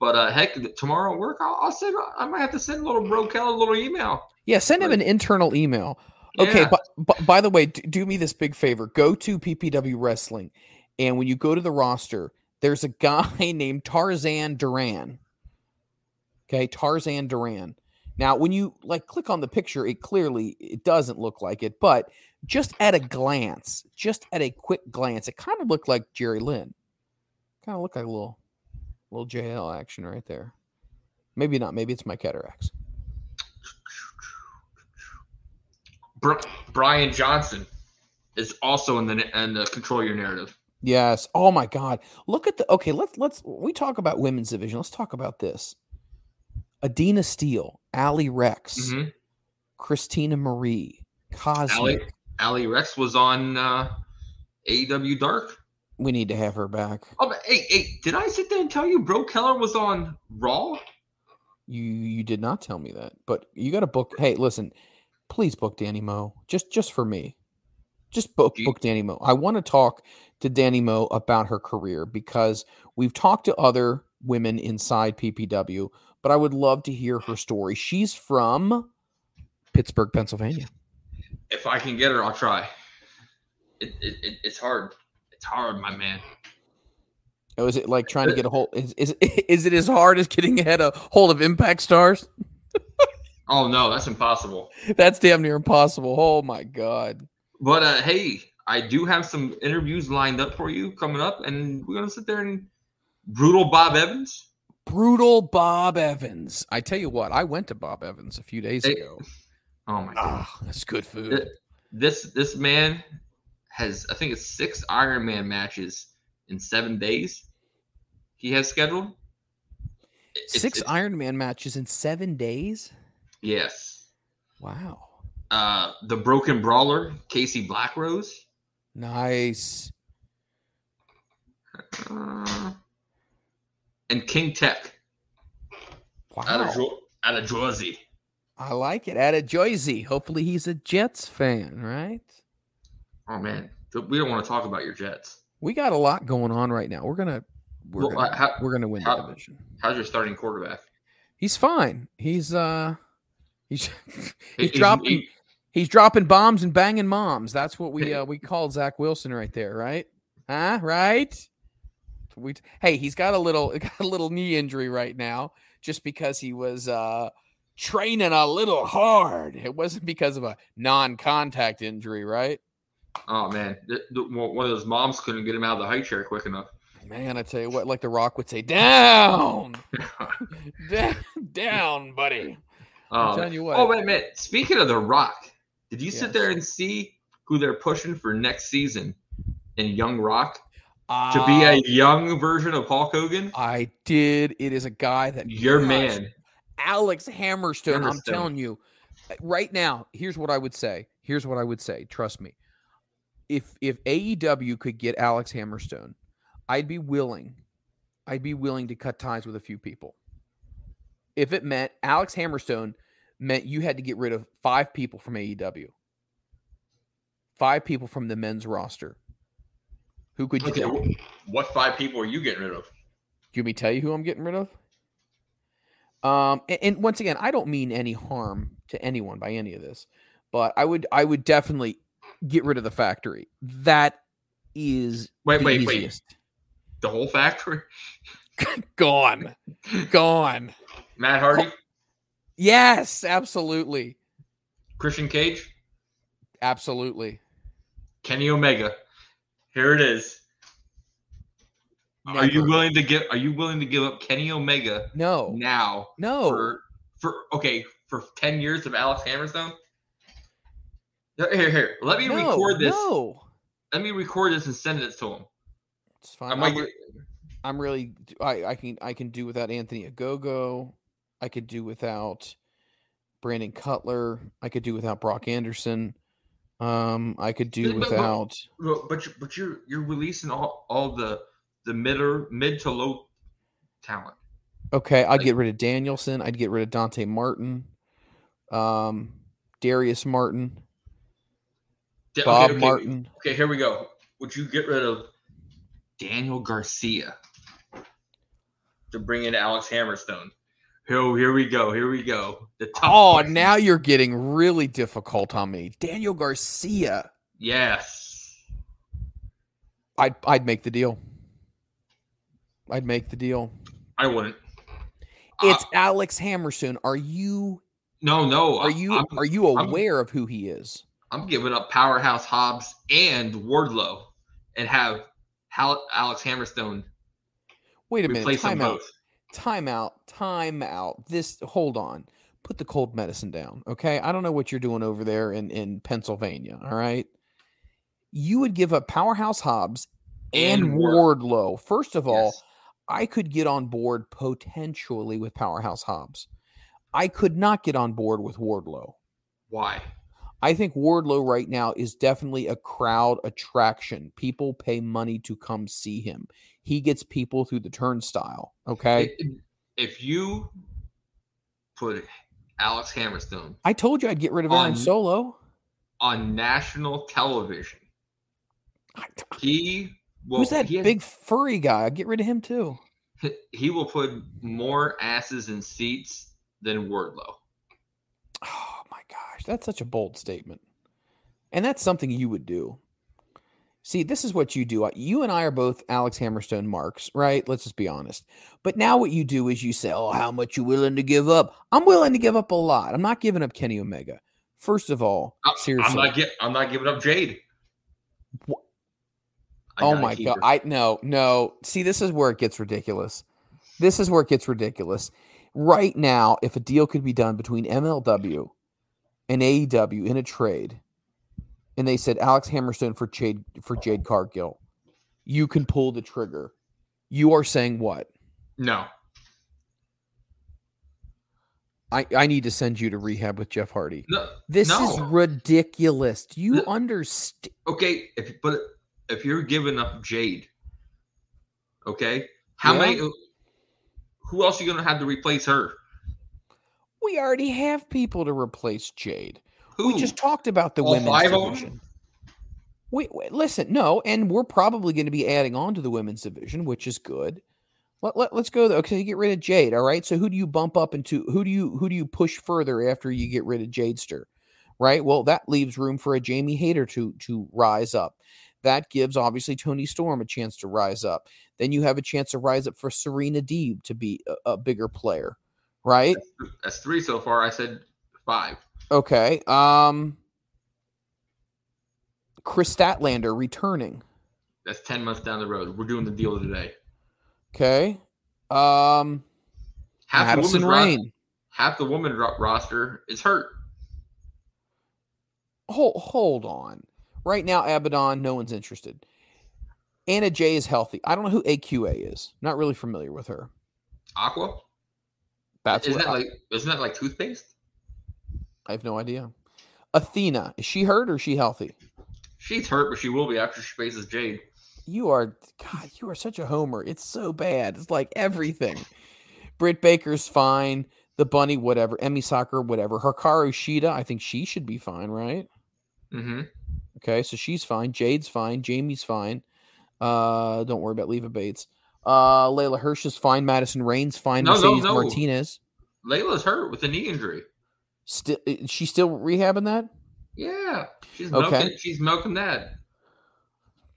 but uh, heck, tomorrow at work I'll, I'll send. I might have to send a little bro Keller a little email. Yeah, send him an internal email. Okay, Yeah. but, but by the way, d- do me this big favor. Go to PPW Wrestling, and when you go to the roster, there's a guy named Tarzan Duran. Okay, Tarzan Duran. Now, when you like click on the picture, it clearly it doesn't look like it, but just at a glance, just at a quick glance, it kind of looked like Jerry Lynn. Kind of looked like a little, little JL action right there. Maybe not. Maybe it's my cataracts. Br- Brian Johnson is also in the in the control your narrative. Yes. Oh my God. Look at the. Okay, let's let's we talk about women's division. Let's talk about this. Adina Steele, Ali Rex, Mhm. Christina Marie, Cosmic. Ali Rex was on uh, AEW Dark. We need to have her back. Oh, but hey, hey, did I sit there and tell you Bro Keller was on Raw? You you did not tell me that, but you got to book. Hey, listen, please book Danny Moe just just for me. Just book book Danny Moe. I want to talk to Danny Moe about her career because we've talked to other women inside PPW, but I would love to hear her story. She's from Pittsburgh, Pennsylvania. If I can get her, I'll try. It, it, it it's hard. It's hard, my man. Oh, is it like trying to get a hold? Is is is it as hard as getting a a hold of Impact Stars? Oh no, that's impossible. That's damn near impossible. Oh my god. But uh, hey, I do have some interviews lined up for you coming up, and we're gonna sit there and brutal Bob Evans. Brutal Bob Evans. I tell you what, I went to Bob Evans a few days Hey, ago. Oh my god, Ah, that's good food. Th- this this man has I think it's six Iron Man matches in seven days. He has scheduled it's- Six it's- Iron Man matches in seven days. Yes. Wow, Uh, the Broken Brawler, Casey Blackrose. Nice. Uh, and King Tech Wow. out of Jo- out of Jersey. I like it. Out of Jersey. Hopefully, he's a Jets fan, right? Oh man, we don't want to talk about your Jets. We got a lot going on right now. We're gonna we're Well, gonna, uh, how- we're gonna win how- the division. How's your starting quarterback? He's fine. He's uh he's he's He- dropping he- he's dropping bombs and banging moms. That's what we uh we called Zach Wilson right there, right? Huh? Right? We hey, he's got a little got a little knee injury right now just because he was uh training a little hard. It wasn't because of a non-contact injury, right? oh man, one of those moms couldn't get him out of the high chair quick enough. Man, I tell you what, like the Rock would say, down, down, down, buddy. Oh, telling you what. Oh man, man. Speaking of the Rock, did you sit there and see who they're pushing for next season in Young Rock to be Uh, a young version of Hulk Hogan? I did. It is a guy that Your gosh, man. Alex Hammerstone. I'm telling you, uh, right now. Here's what I would say. Here's what I would say. Trust me. If if AEW could get Alex Hammerstone, I'd be willing. I'd be willing to cut ties with a few people. If it meant Alex Hammerstone meant you had to get rid of five people from AEW. Five people from the men's roster. Who could you Okay, get? what five people are you getting rid of? Do you me tell you who I'm getting rid of? Um, and, and once again, I don't mean any harm to anyone by any of this, but I would I would definitely get rid of the factory. That is Wait, wait, wait. The whole factory. Gone. Gone. Matt Hardy, Yes, absolutely. Christian Cage, Absolutely. Kenny Omega. Here it is. Are you willing to give? Are you willing to give up Kenny Omega No. now No. for for okay for ten years of Alex Hammerstone? Here, here. Let me no. record this. No. Let me record this and send it to him. It's fine. I I'm, might re- I'm really I, I can I can do without Anthony Ogogo. I could do without Brandon Cutler. I could do without Brock Anderson. Um, I could do But- without but but you're, but you're you're releasing all, all the the mid or mid to low talent. Okay, I'd Like- get rid of Danielson. I'd get rid of Dante Martin, um, Darius Martin, Da- okay, Bob okay, Martin. Okay, here we go. Would you get rid of Daniel Garcia to bring in Alex Hammerstone? Oh, here we go. Here we go. The tough Oh, now you're getting really difficult on me. Daniel Garcia. yes. I'd I'd make the deal. I'd make the deal. I wouldn't. It's Uh, Alex Hammerstone. Are you no, no. are you I'm, are you I'm- aware of who he is? I'm giving up Powerhouse Hobbs and Wardlow, and have Alex Hammerstone Wait a minute. replace them Time out. both. Time out. Time out. This hold on. Put the cold medicine down. Okay. I don't know what you're doing over there in, in Pennsylvania. All right. You would give up Powerhouse Hobbs and, And Wardlow. First of all, Yes. I could get on board potentially with Powerhouse Hobbs. I could not get on board with Wardlow. Why? I think Wardlow right now is definitely a crowd attraction. People pay money to come see him. He gets people through the turnstile. Okay. If- you put Alex Hammerstone I told you I'd get rid of Aaron On- Solo. on national television, he will. Who's that he has- big furry guy? I'd get rid of him too. He will put more asses in seats than Wardlow. That's such a bold statement. And that's something you would do. See, this is what you do. You and I are both Alex Hammerstone marks, right? Let's just be honest. But now what you do is you say, "Oh, how much you willing to give up?" I'm willing to give up a lot. I'm not giving up Kenny Omega. First of all, I- seriously. I'm not get. I'm not giving up Jade. Oh my god. her. I no, no. See, this is where it gets ridiculous. This is where it gets ridiculous. Right now, if a deal could be done between MLW and AEW in a trade, and they said Alex Hammerstone for Jade for Jade Cargill, you can pull the trigger. You are saying what? no. I, I need to send you to rehab with Jeff Hardy. No. This no. is ridiculous. Do you No. understand? okay. If but if you're giving up Jade, okay, how Yeah. many? Who else are you gonna have to replace her? We already have people to replace Jade. Who? We just talked about the All women's five of 'em? division. Wait, wait, listen, no, and we're probably going to be adding on to the women's division, which is good. Let, let, us go though. Okay, you get rid of Jade. All right. So who do you bump up into? Who do you who do you push further after you get rid of Jadester? Right. Well, that leaves room for a Jamie Hayter to to rise up. That gives obviously Toni Storm a chance to rise up. Then you have a chance to rise up for Serena Deeb to be a, a bigger player. Right. That's three so far. I said five. Okay. Um Kris Statlander returning. That's ten months down the road. We're doing the deal today. Okay. Um Half Madison the Rain. half the woman ro- roster is hurt. Hold hold on. Right now, Abaddon, no one's interested. Anna Jay is healthy. I don't know who AQA is. Not really familiar with her. Aqua. That's isn't that I, like isn't that like toothpaste? I have no idea. Athena, is she hurt or is she healthy? She's hurt, but she will be after she faces Jade. You are God, you are such a homer. It's so bad. It's like everything. Britt Baker's fine. The bunny, whatever. Emi Sakura, whatever. Hikaru Shida, I think she should be fine, right? Mm-hmm. Okay, so she's fine. Jade's fine. Jamie's fine. Uh, don't worry about Leva Bates. Uh, Leyla Hirsch is fine. Madison Rayne's fine. No, no, Mercedes no. Martinez Leyla's hurt with a knee injury. still. She's still rehabbing that. Yeah, she's Okay. milking. She's milking that.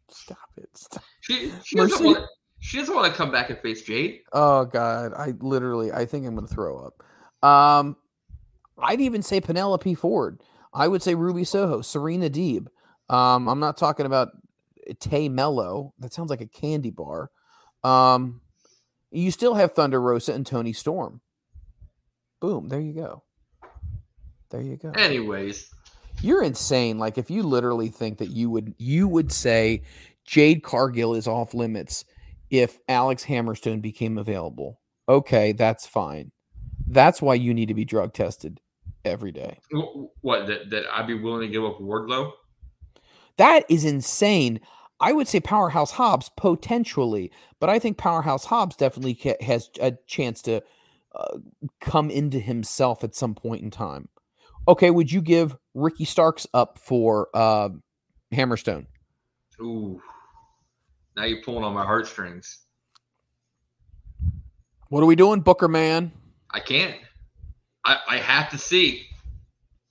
Stop it. Stop. She she doesn't want she doesn't want to come back and face Jade. Oh God, I literally, I think I'm going to throw up. Um, I'd even say Penelope Ford. I would say Ruby Soho, Serena Deeb. Um, I'm not talking about Tay Melo. That sounds like a candy bar. Um, you still have Thunder Rosa and Toni Storm. Boom, there you go. There you go. Anyways, You're insane. Like if you literally think that you would you would say Jade Cargill is off limits if Alex Hammerstone became available. Okay, that's fine. That's why you need to be drug tested every day. what that that I'd be willing to give up Wardlow? That is insane. I would say Powerhouse Hobbs potentially, but I think Powerhouse Hobbs definitely ca- has a chance to uh, come into himself at some point in time. Okay, would you give Ricky Starks up for uh, Hammerstone? Ooh, now you're pulling on my heartstrings. What are we doing, Booker man? I can't. I I have to see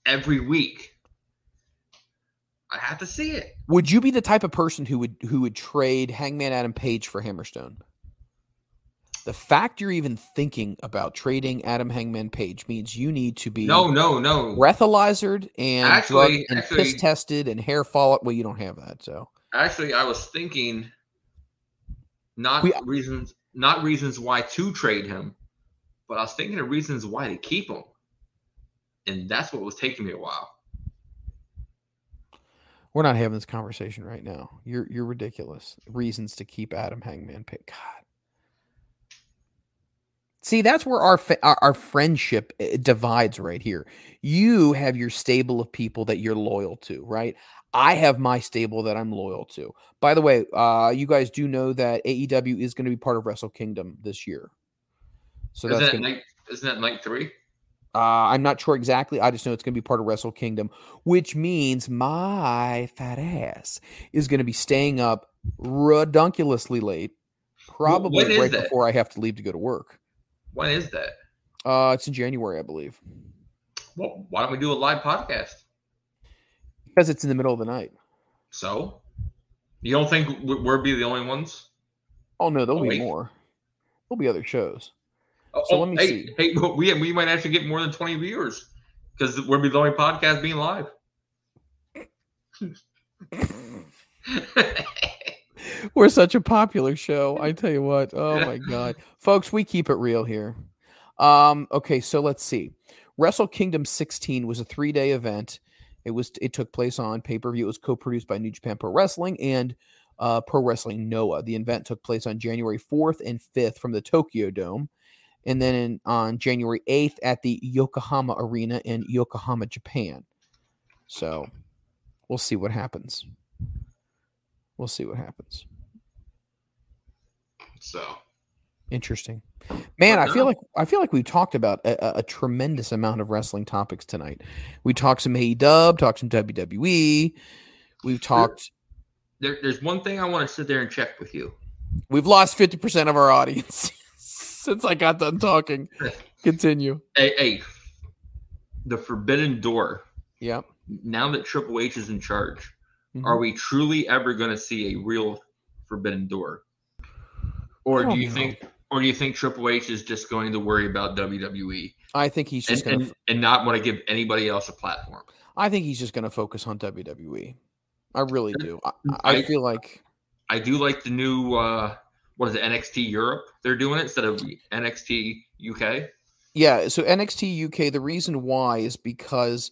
every week. I have to see it. Would you be the type of person who would who would trade Hangman Adam Page for Hammerstone? The fact you're even thinking about trading Adam Hangman Page means you need to be No, no, no. breathalyzered and Actually- and actually- piss tested and hair follow. Well, you don't have that, so Actually, I was thinking not We- reasons not reasons why to trade him, but I was thinking of reasons why to keep him. And that's what was taking me a while. We're not having this conversation right now. You're you're ridiculous. Reasons to keep Adam Hangman Page. God. See, that's where our, our our friendship uh, divides right here. You have your stable of people that you're loyal to, right? I have my stable that I'm loyal to. By the way, uh, you guys do know that AEW is going to be part of Wrestle Kingdom this year. So isn't that's that gonna, night isn't that night three? Uh, I'm not sure exactly. I just know it's going to be part of Wrestle Kingdom, which means my fat ass is going to be staying up redunculously late, probably right that? before I have to leave to go to work. When is that? Uh, it's in January, I believe, Well, why don't we do a live podcast? because it's in the middle of the night. So, you don't think we- we'll be the only ones? Oh no, there'll be wait. more. There'll be other shows. Oh, So oh, let me hey, see. Hey, we we might actually get more than twenty viewers because we'll be the only podcast being live. We're such a popular show. I tell you what. Oh my god. Folks, we keep it real here. Um okay, so let's see. Wrestle Kingdom 16 was a 3-day event. It was it took place on pay-per-view. It was co-produced by New Japan Pro Wrestling and uh, Pro Wrestling Noah. The event took place on January 4th and 5th from the Tokyo Dome, and then in, on January 8th at the Yokohama Arena in Yokohama, Japan. So we'll see what happens. We'll see what happens. so, Interesting, man. I feel uh, like I feel like we talked about a, a- a tremendous amount of wrestling topics tonight. We talked some AEW, talked some WWE. We've talked. there, there's one thing I want to sit there and check with you. We've lost fifty percent of our audience since I got done talking. Continue. Hey, hey, the Forbidden Door. Yep. Now that Triple H is in charge, Mhm. are we truly ever going to see a real Forbidden Door? Or do you know. think, or do you think Triple H is just going to worry about WWE I think he's and, just gonna. and, and not want to give anybody else a platform? I think he's just gonna focus on WWE. I really do. I, I I- feel like I do like the new uh what is it NXT Europe? They're doing it instead of NXT UK. Yeah, so NXT UK, the reason why is because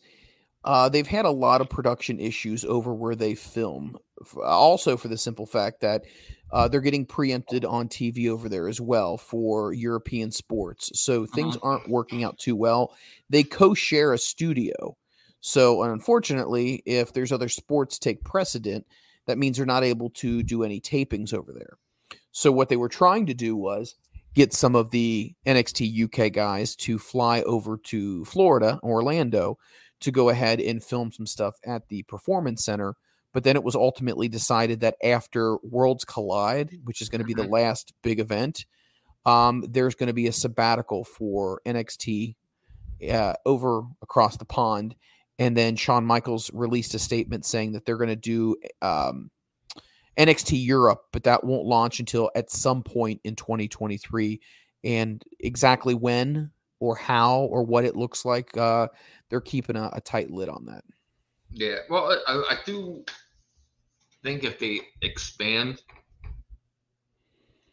uh, they've had a lot of production issues over where they film. Also, for the simple fact that uh, they're getting preempted on TV over there as well for European sports. So things aren't working out too well. They co share a studio. So, unfortunately, if there's other sports take precedent, that means they're not able to do any tapings over there. So, what they were trying to do was get some of the NXT UK guys to fly over to Florida, Orlando, to go ahead and film some stuff at the Performance Center. But then it was ultimately decided that after Worlds Collide, which is going to be the last big event, um, there's going to be a sabbatical for NXT uh, over across the pond. And then Shawn Michaels released a statement saying that they're going to do um, NXT Europe, but that won't launch until at some point in 2023. And exactly when or how or what it looks like, uh, they're keeping a, a tight lid on that. Yeah, well, I, I do think if they expand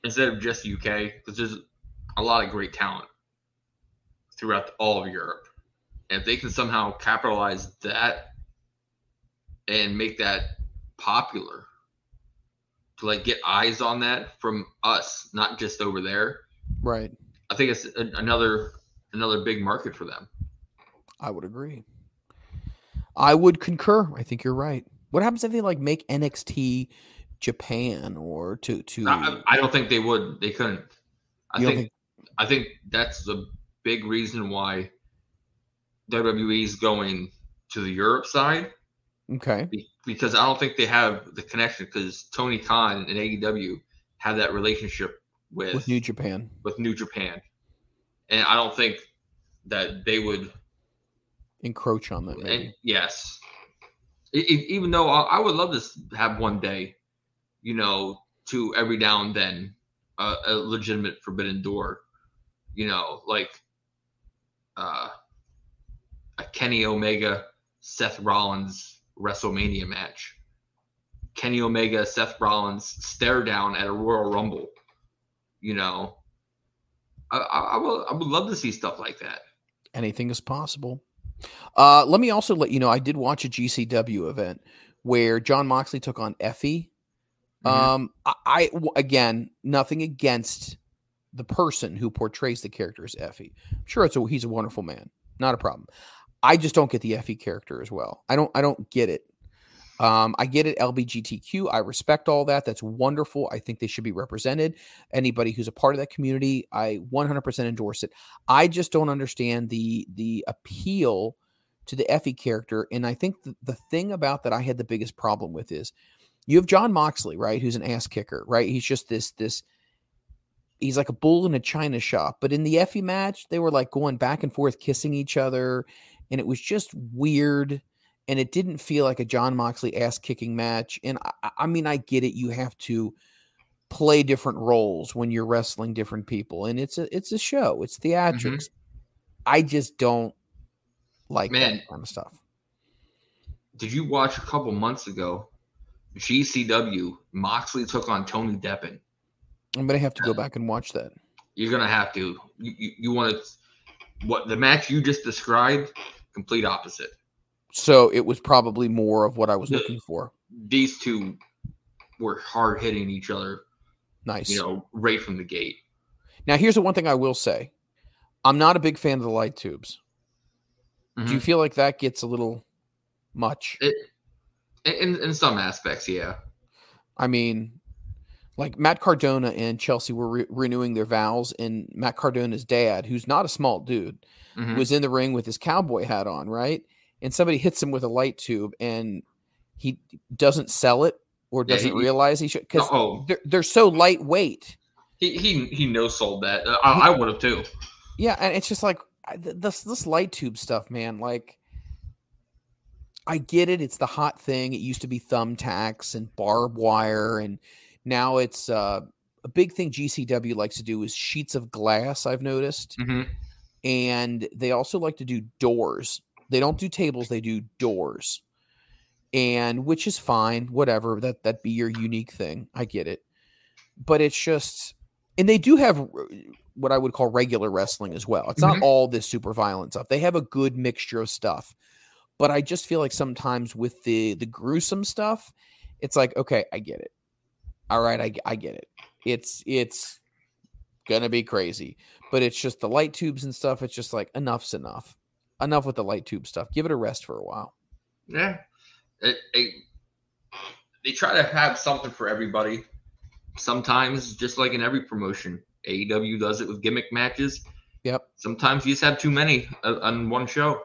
instead of just UK, because there's a lot of great talent throughout all of Europe, and if they can somehow capitalize that and make that popular to like get eyes on that from us, not just over there. Right. I think it's a, another another big market for them. I would agree. I would concur. I think you're right. What happens if they like make NXT Japan or to to? I, I don't think they would. They couldn't. I don't think, I think that's the big reason why WWE is going to the Europe side Okay. be- because I don't think they have the connection because Tony Khan and AEW have that relationship with With New Japan. with New Japan, and I don't think that they would. Encroach on that. And yes, E- e- even though I, I would love to have one day, you know, to every now and then uh, a legitimate Forbidden Door, you know, like uh, a Kenny Omega Seth Rollins WrestleMania match. Kenny Omega Seth Rollins stare down at a Royal Rumble. You know, I, I, I would I would love to see stuff like that. Anything is possible. Uh, let me also let you know I did watch a GCW event where Jon Moxley took on Effy. Mhm. Um, I, I again nothing against the person who portrays the character as Effy. I'm sure it's a, he's a wonderful man, not a problem. I just don't get the Effy character as well. I don't I don't get it. Um, I get it LBGTQ. I respect all that. That's wonderful. I think they should be represented. Anybody who's a part of that community, I 100% endorse it. I just don't understand the the appeal to the Effy character. And I think the, the thing about that I had the biggest problem with is you have Jon Moxley, right? Who's an ass kicker, right? He's just this this he's like a bull in a china shop. But in the Effy match, they were like going back and forth, kissing each other, and it was just weird. And it didn't feel like a Jon Moxley ass kicking match. And I, I- mean, I get it. You have to play different roles when you're wrestling different people, and it's a it's a show. It's mm-hmm. theatrics. I just don't like Man. that kind of stuff. Did you watch a couple months ago? GCW Moxley took on Tony Deppen. I'm gonna have to go back and watch that. You're gonna have to. You you, you want to what the match you just described? Complete opposite. So it was probably more of what I was Yeah. looking for. These two were hard hitting each other. Nice. You know, right from the gate. Now here's the one thing I will say. I'm not a big fan of the light tubes. Do you Mhm. feel like that gets a little much? It, in in some aspects, yeah. I mean, like Matt Cardona and Chelsea were re- renewing their vows, and Matt Cardona's dad, who's not a small dude, Mhm. was in the ring with his cowboy hat on, right? And somebody hits him with a light tube, and he doesn't sell it or doesn't he- realize he should because oh, they're, they're so lightweight. he he he no sold that. Uh, I, I would have too. Yeah, and it's just like this this light tube stuff, man. Like, I get it; it's the hot thing. It used to be thumbtacks and barbed wire, and now it's uh, a big thing. GCW likes to do is sheets of glass. I've noticed, Mhm. and they also like to do doors. They don't do tables; they do doors, and which is fine. Whatever that that be your unique thing. I get it, but it's just, and they do have what I would call regular wrestling as well. It's not Mhm. all this super violent stuff. They have a good mixture of stuff, but I just feel like sometimes with the the gruesome stuff, it's like okay, I get it. All right, I I get it. It's it's gonna be crazy, but it's just the light tubes and stuff. It's just like enough's enough. Enough with the light tube stuff. Give it a rest for a while. Yeah. It, it, they try to have something for everybody. Sometimes, just like in every promotion, AEW does it with gimmick matches. Yep. Sometimes you just have too many uh, on one show.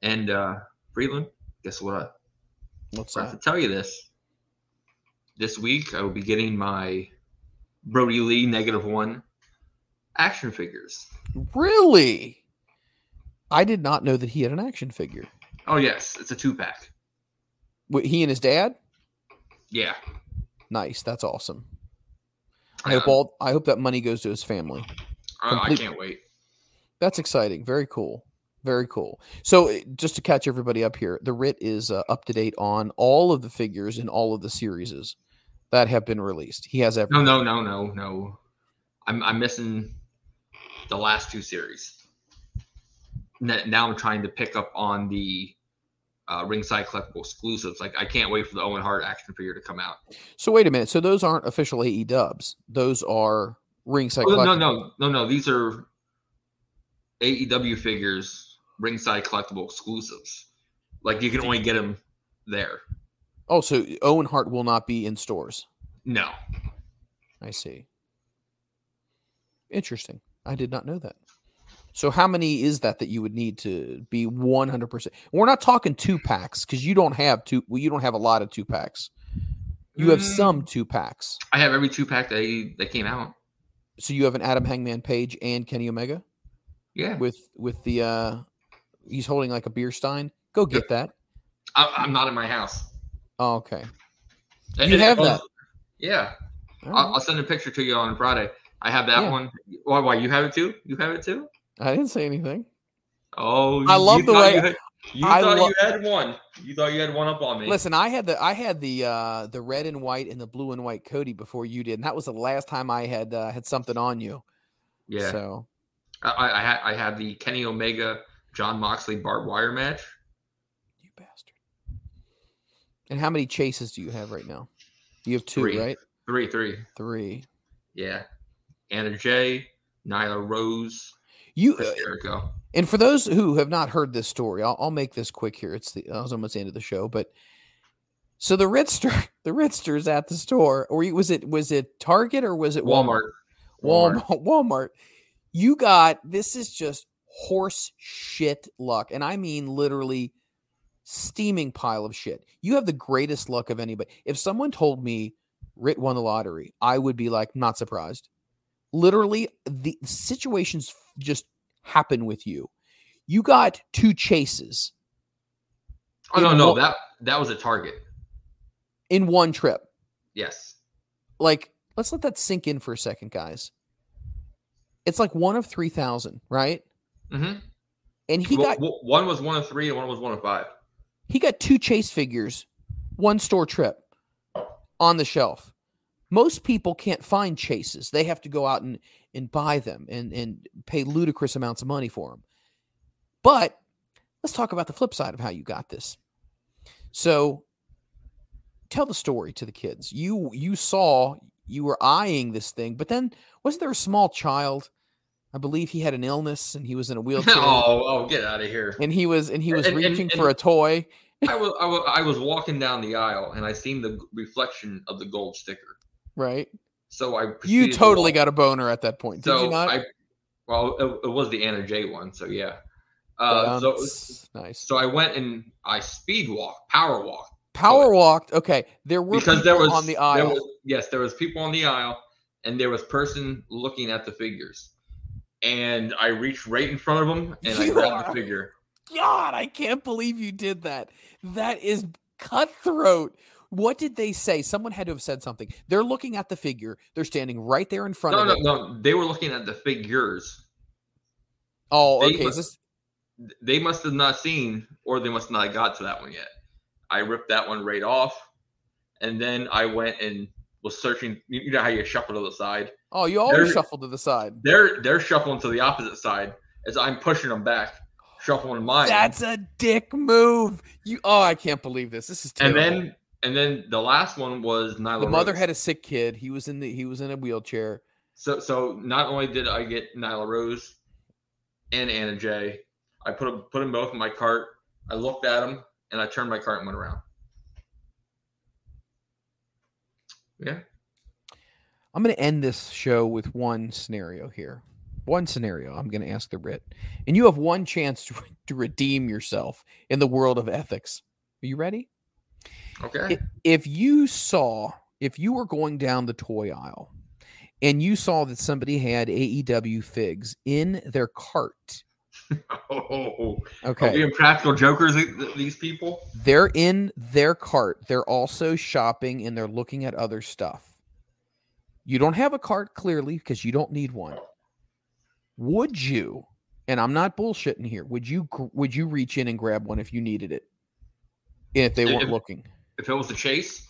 And uh Freeland, guess what? What's I have to tell you this. This week, I will be getting my Brodie Lee negative one action figures. Really? I did not know that he had an action figure. Oh yes, it's a two pack. Wait, he and his dad? Yeah. Nice. That's awesome. I Yeah. hope all I hope that money goes to his family. I, I can't wait. That's exciting. Very cool. Very cool. So, uh, just to catch everybody up here, the Writ is uh, up to date on all of the figures in all of the series that have been released. He has every. No, no, no, no, no. I'm I'm missing the last two series. Now I'm trying to pick up on the uh, ringside collectible exclusives. Like I can't wait for the Owen Hart action figure to come out. So wait a minute. So those aren't official AE dubs. Those are ringside. Oh, no, no, no, no. These are AEW figures, ringside collectible exclusives. Like you can only get them there. Oh, so Owen Hart will not be in stores. No, I see. Interesting. I did not know that. So how many is that that you would need to be 100%? We're not talking two packs cuz you don't have two well, you don't have a lot of two packs. You have Mm. some two packs. I have every two pack that that came out. So you have an Adam Hangman Page and Kenny Omega Yeah, with with the uh he's holding like a beer stein. Go get that. I, I'm not in my house. Oh, okay. And- You have that. Yeah, I'll, right. I'll send a picture to you on Friday. I have that Yeah. one. Why? Why you have it too? You have it too? I didn't say anything. Oh, I love the way- you, had, you I thought lo- you had one. You thought you had one up on me. Listen, I had the I had the uh the red and white and the blue and white Cody before you did, and that was the last time I had uh, had something on you. yeah, So I, I, I had I had the Kenny Omega Jon Moxley barbed wire match. And how many chases do you have right now? You have two, Three. right? Three, three. Three. Yeah, Anna Jay, Nyla Rose, You uh, and for those who have not heard this story, I'll, I'll make this quick here. It's the I was almost the end of the show, but so the Ritster, the Ritster's at the store, or was it was it Target or was it Walmart. Walmart. Walmart. You got this is just horse shit luck. And I mean literally steaming pile of shit. You have the greatest luck of anybody. If someone told me Rit won the lottery, I would be like, not surprised. Literally, the situations just happen with you. You got two chases Oh no, no, Wa- that that was a Target. in one trip. Yes. Like, let's let that sink in for a second, guys. It's like one of 3,000, right? Mm-hmm. And he got one was one of three and one was one of five. He got two chase figures, one store trip on the shelf. Most people can't find chases. They have to go out and, and buy them and, and pay ludicrous amounts of money for them. But let's talk about the flip side of how you got this. So tell the story to the kids. You you saw you were eyeing this thing, but then wasn't there a small child? I believe he had an illness and he was in a wheelchair. oh, oh, get out of here! And he was and he was And- and- reaching and- for a toy. I was, I was I was walking down the aisle and I seen the reflection of the gold sticker. Right. So I You proceeded to totally got a boner at that point, did you not? I well it, it was the Anna Jay one. So yeah. Uh, so nice. so I went and I speed walked, power walked Power walked. Okay, there were because there was on the there aisle. was- yes, there was people on the aisle and there was person looking at the figures. And I reached right in front of them and I You grabbed are- the figure. God, I can't believe you did that. That is cutthroat. What did they say? Someone had to have said something. They're looking at the figure. They're standing right there in front No, of no, it. no. They were looking at the figures. Oh, They okay. mu- Is this They must have not seen, or they must not have got to that one yet. I ripped that one right off, and then I went and was searching. You know how you shuffle to the side? Oh, you always There- shuffle to the side. They're they're shuffling to the opposite side as I'm pushing them back, shuffling mine. That's a dick move. You oh, I can't believe this. This is terrible. and then and then the last one was Nyla. Rose. The mother Rose. had a sick kid. He was in the he was in a wheelchair. So so not only did I get Nyla Rose and Anna Jay, I put them put them both in my cart. I looked at them and I turned my cart and went around. Yeah. I'm going to end this show with one scenario here. One scenario I'm going to ask the writ. And you have one chance to, to redeem yourself in the world of ethics. Are you ready? Okay. If you saw, if you were going down the toy aisle and you saw that somebody had AEW figs in their cart Oh, Okay. Are we impractical jokers? These people. They're in their cart. They're also shopping and they're looking at other stuff. You don't have a cart clearly because you don't need one. Would you? And I'm not bullshitting here. Would you would you reach in and grab one if you needed it? If they weren't If- looking. If it was the chase,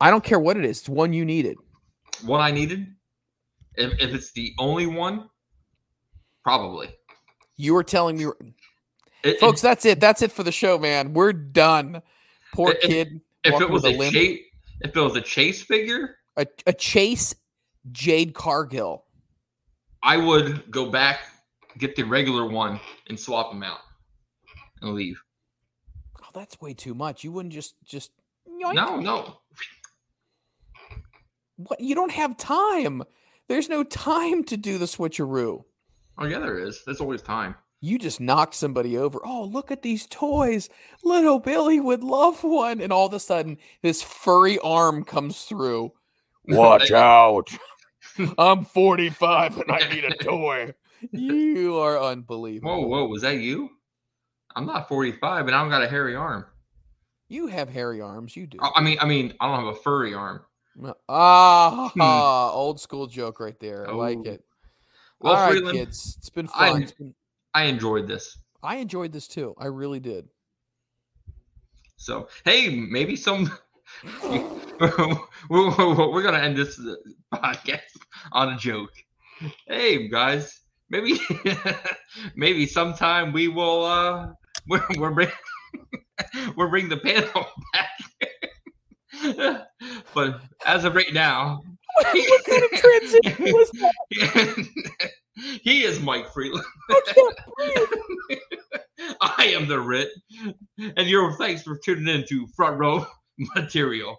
I don't care what it is. It's one you needed. one I needed. If, if it's the only one, probably. You were telling me It- it- folks, that's it. That's it for the show, man. We're done. Poor kid. if it was a chase, if it was a chase figure, a, a chase Jade Cargill. I would go back, get the regular one, and swap them out, and leave. Oh, that's way too much. You wouldn't just just yoink. No, no. What you don't have time. There's no time to do the switcheroo. Oh yeah, there is. There's always time. You just knocked somebody over. Oh, look at these toys. Little Billy would love one. And all of a sudden, this furry arm comes through. Watch out. I'm 45 and I need a toy. You are unbelievable. Whoa, whoa, was that you? I'm not 45, and I don't got a hairy arm. You have hairy arms. You do. I I mean, I mean, I don't have a furry arm. Ah, old school joke right there. I like Hmm. Oh. it. Well, All right, Freeland, kids. It's been I- fun. It's been- I enjoyed this. I enjoyed this too. I really did. So, hey, maybe some. we're, gonna end this podcast on a joke. Hey, guys, maybe maybe sometime we will. uh We're we're bring, we're bring the panel back. but as of right now, what kind of transition was that? he is Mike Freeland. I. I am the Rit, and your thanks for tuning in to Front Row Material.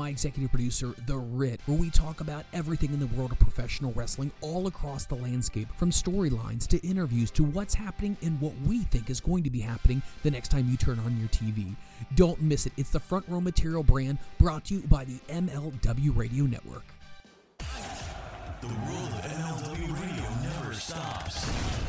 my executive producer, The Rit, where we talk about everything in the world of professional wrestling all across the landscape, from storylines to interviews to what's happening and what we think is going to be happening the next time you turn on your TV. Don't miss it. It's the Front Row Material brand brought to you by the MLW Radio Network. The world of MLW radio never stops.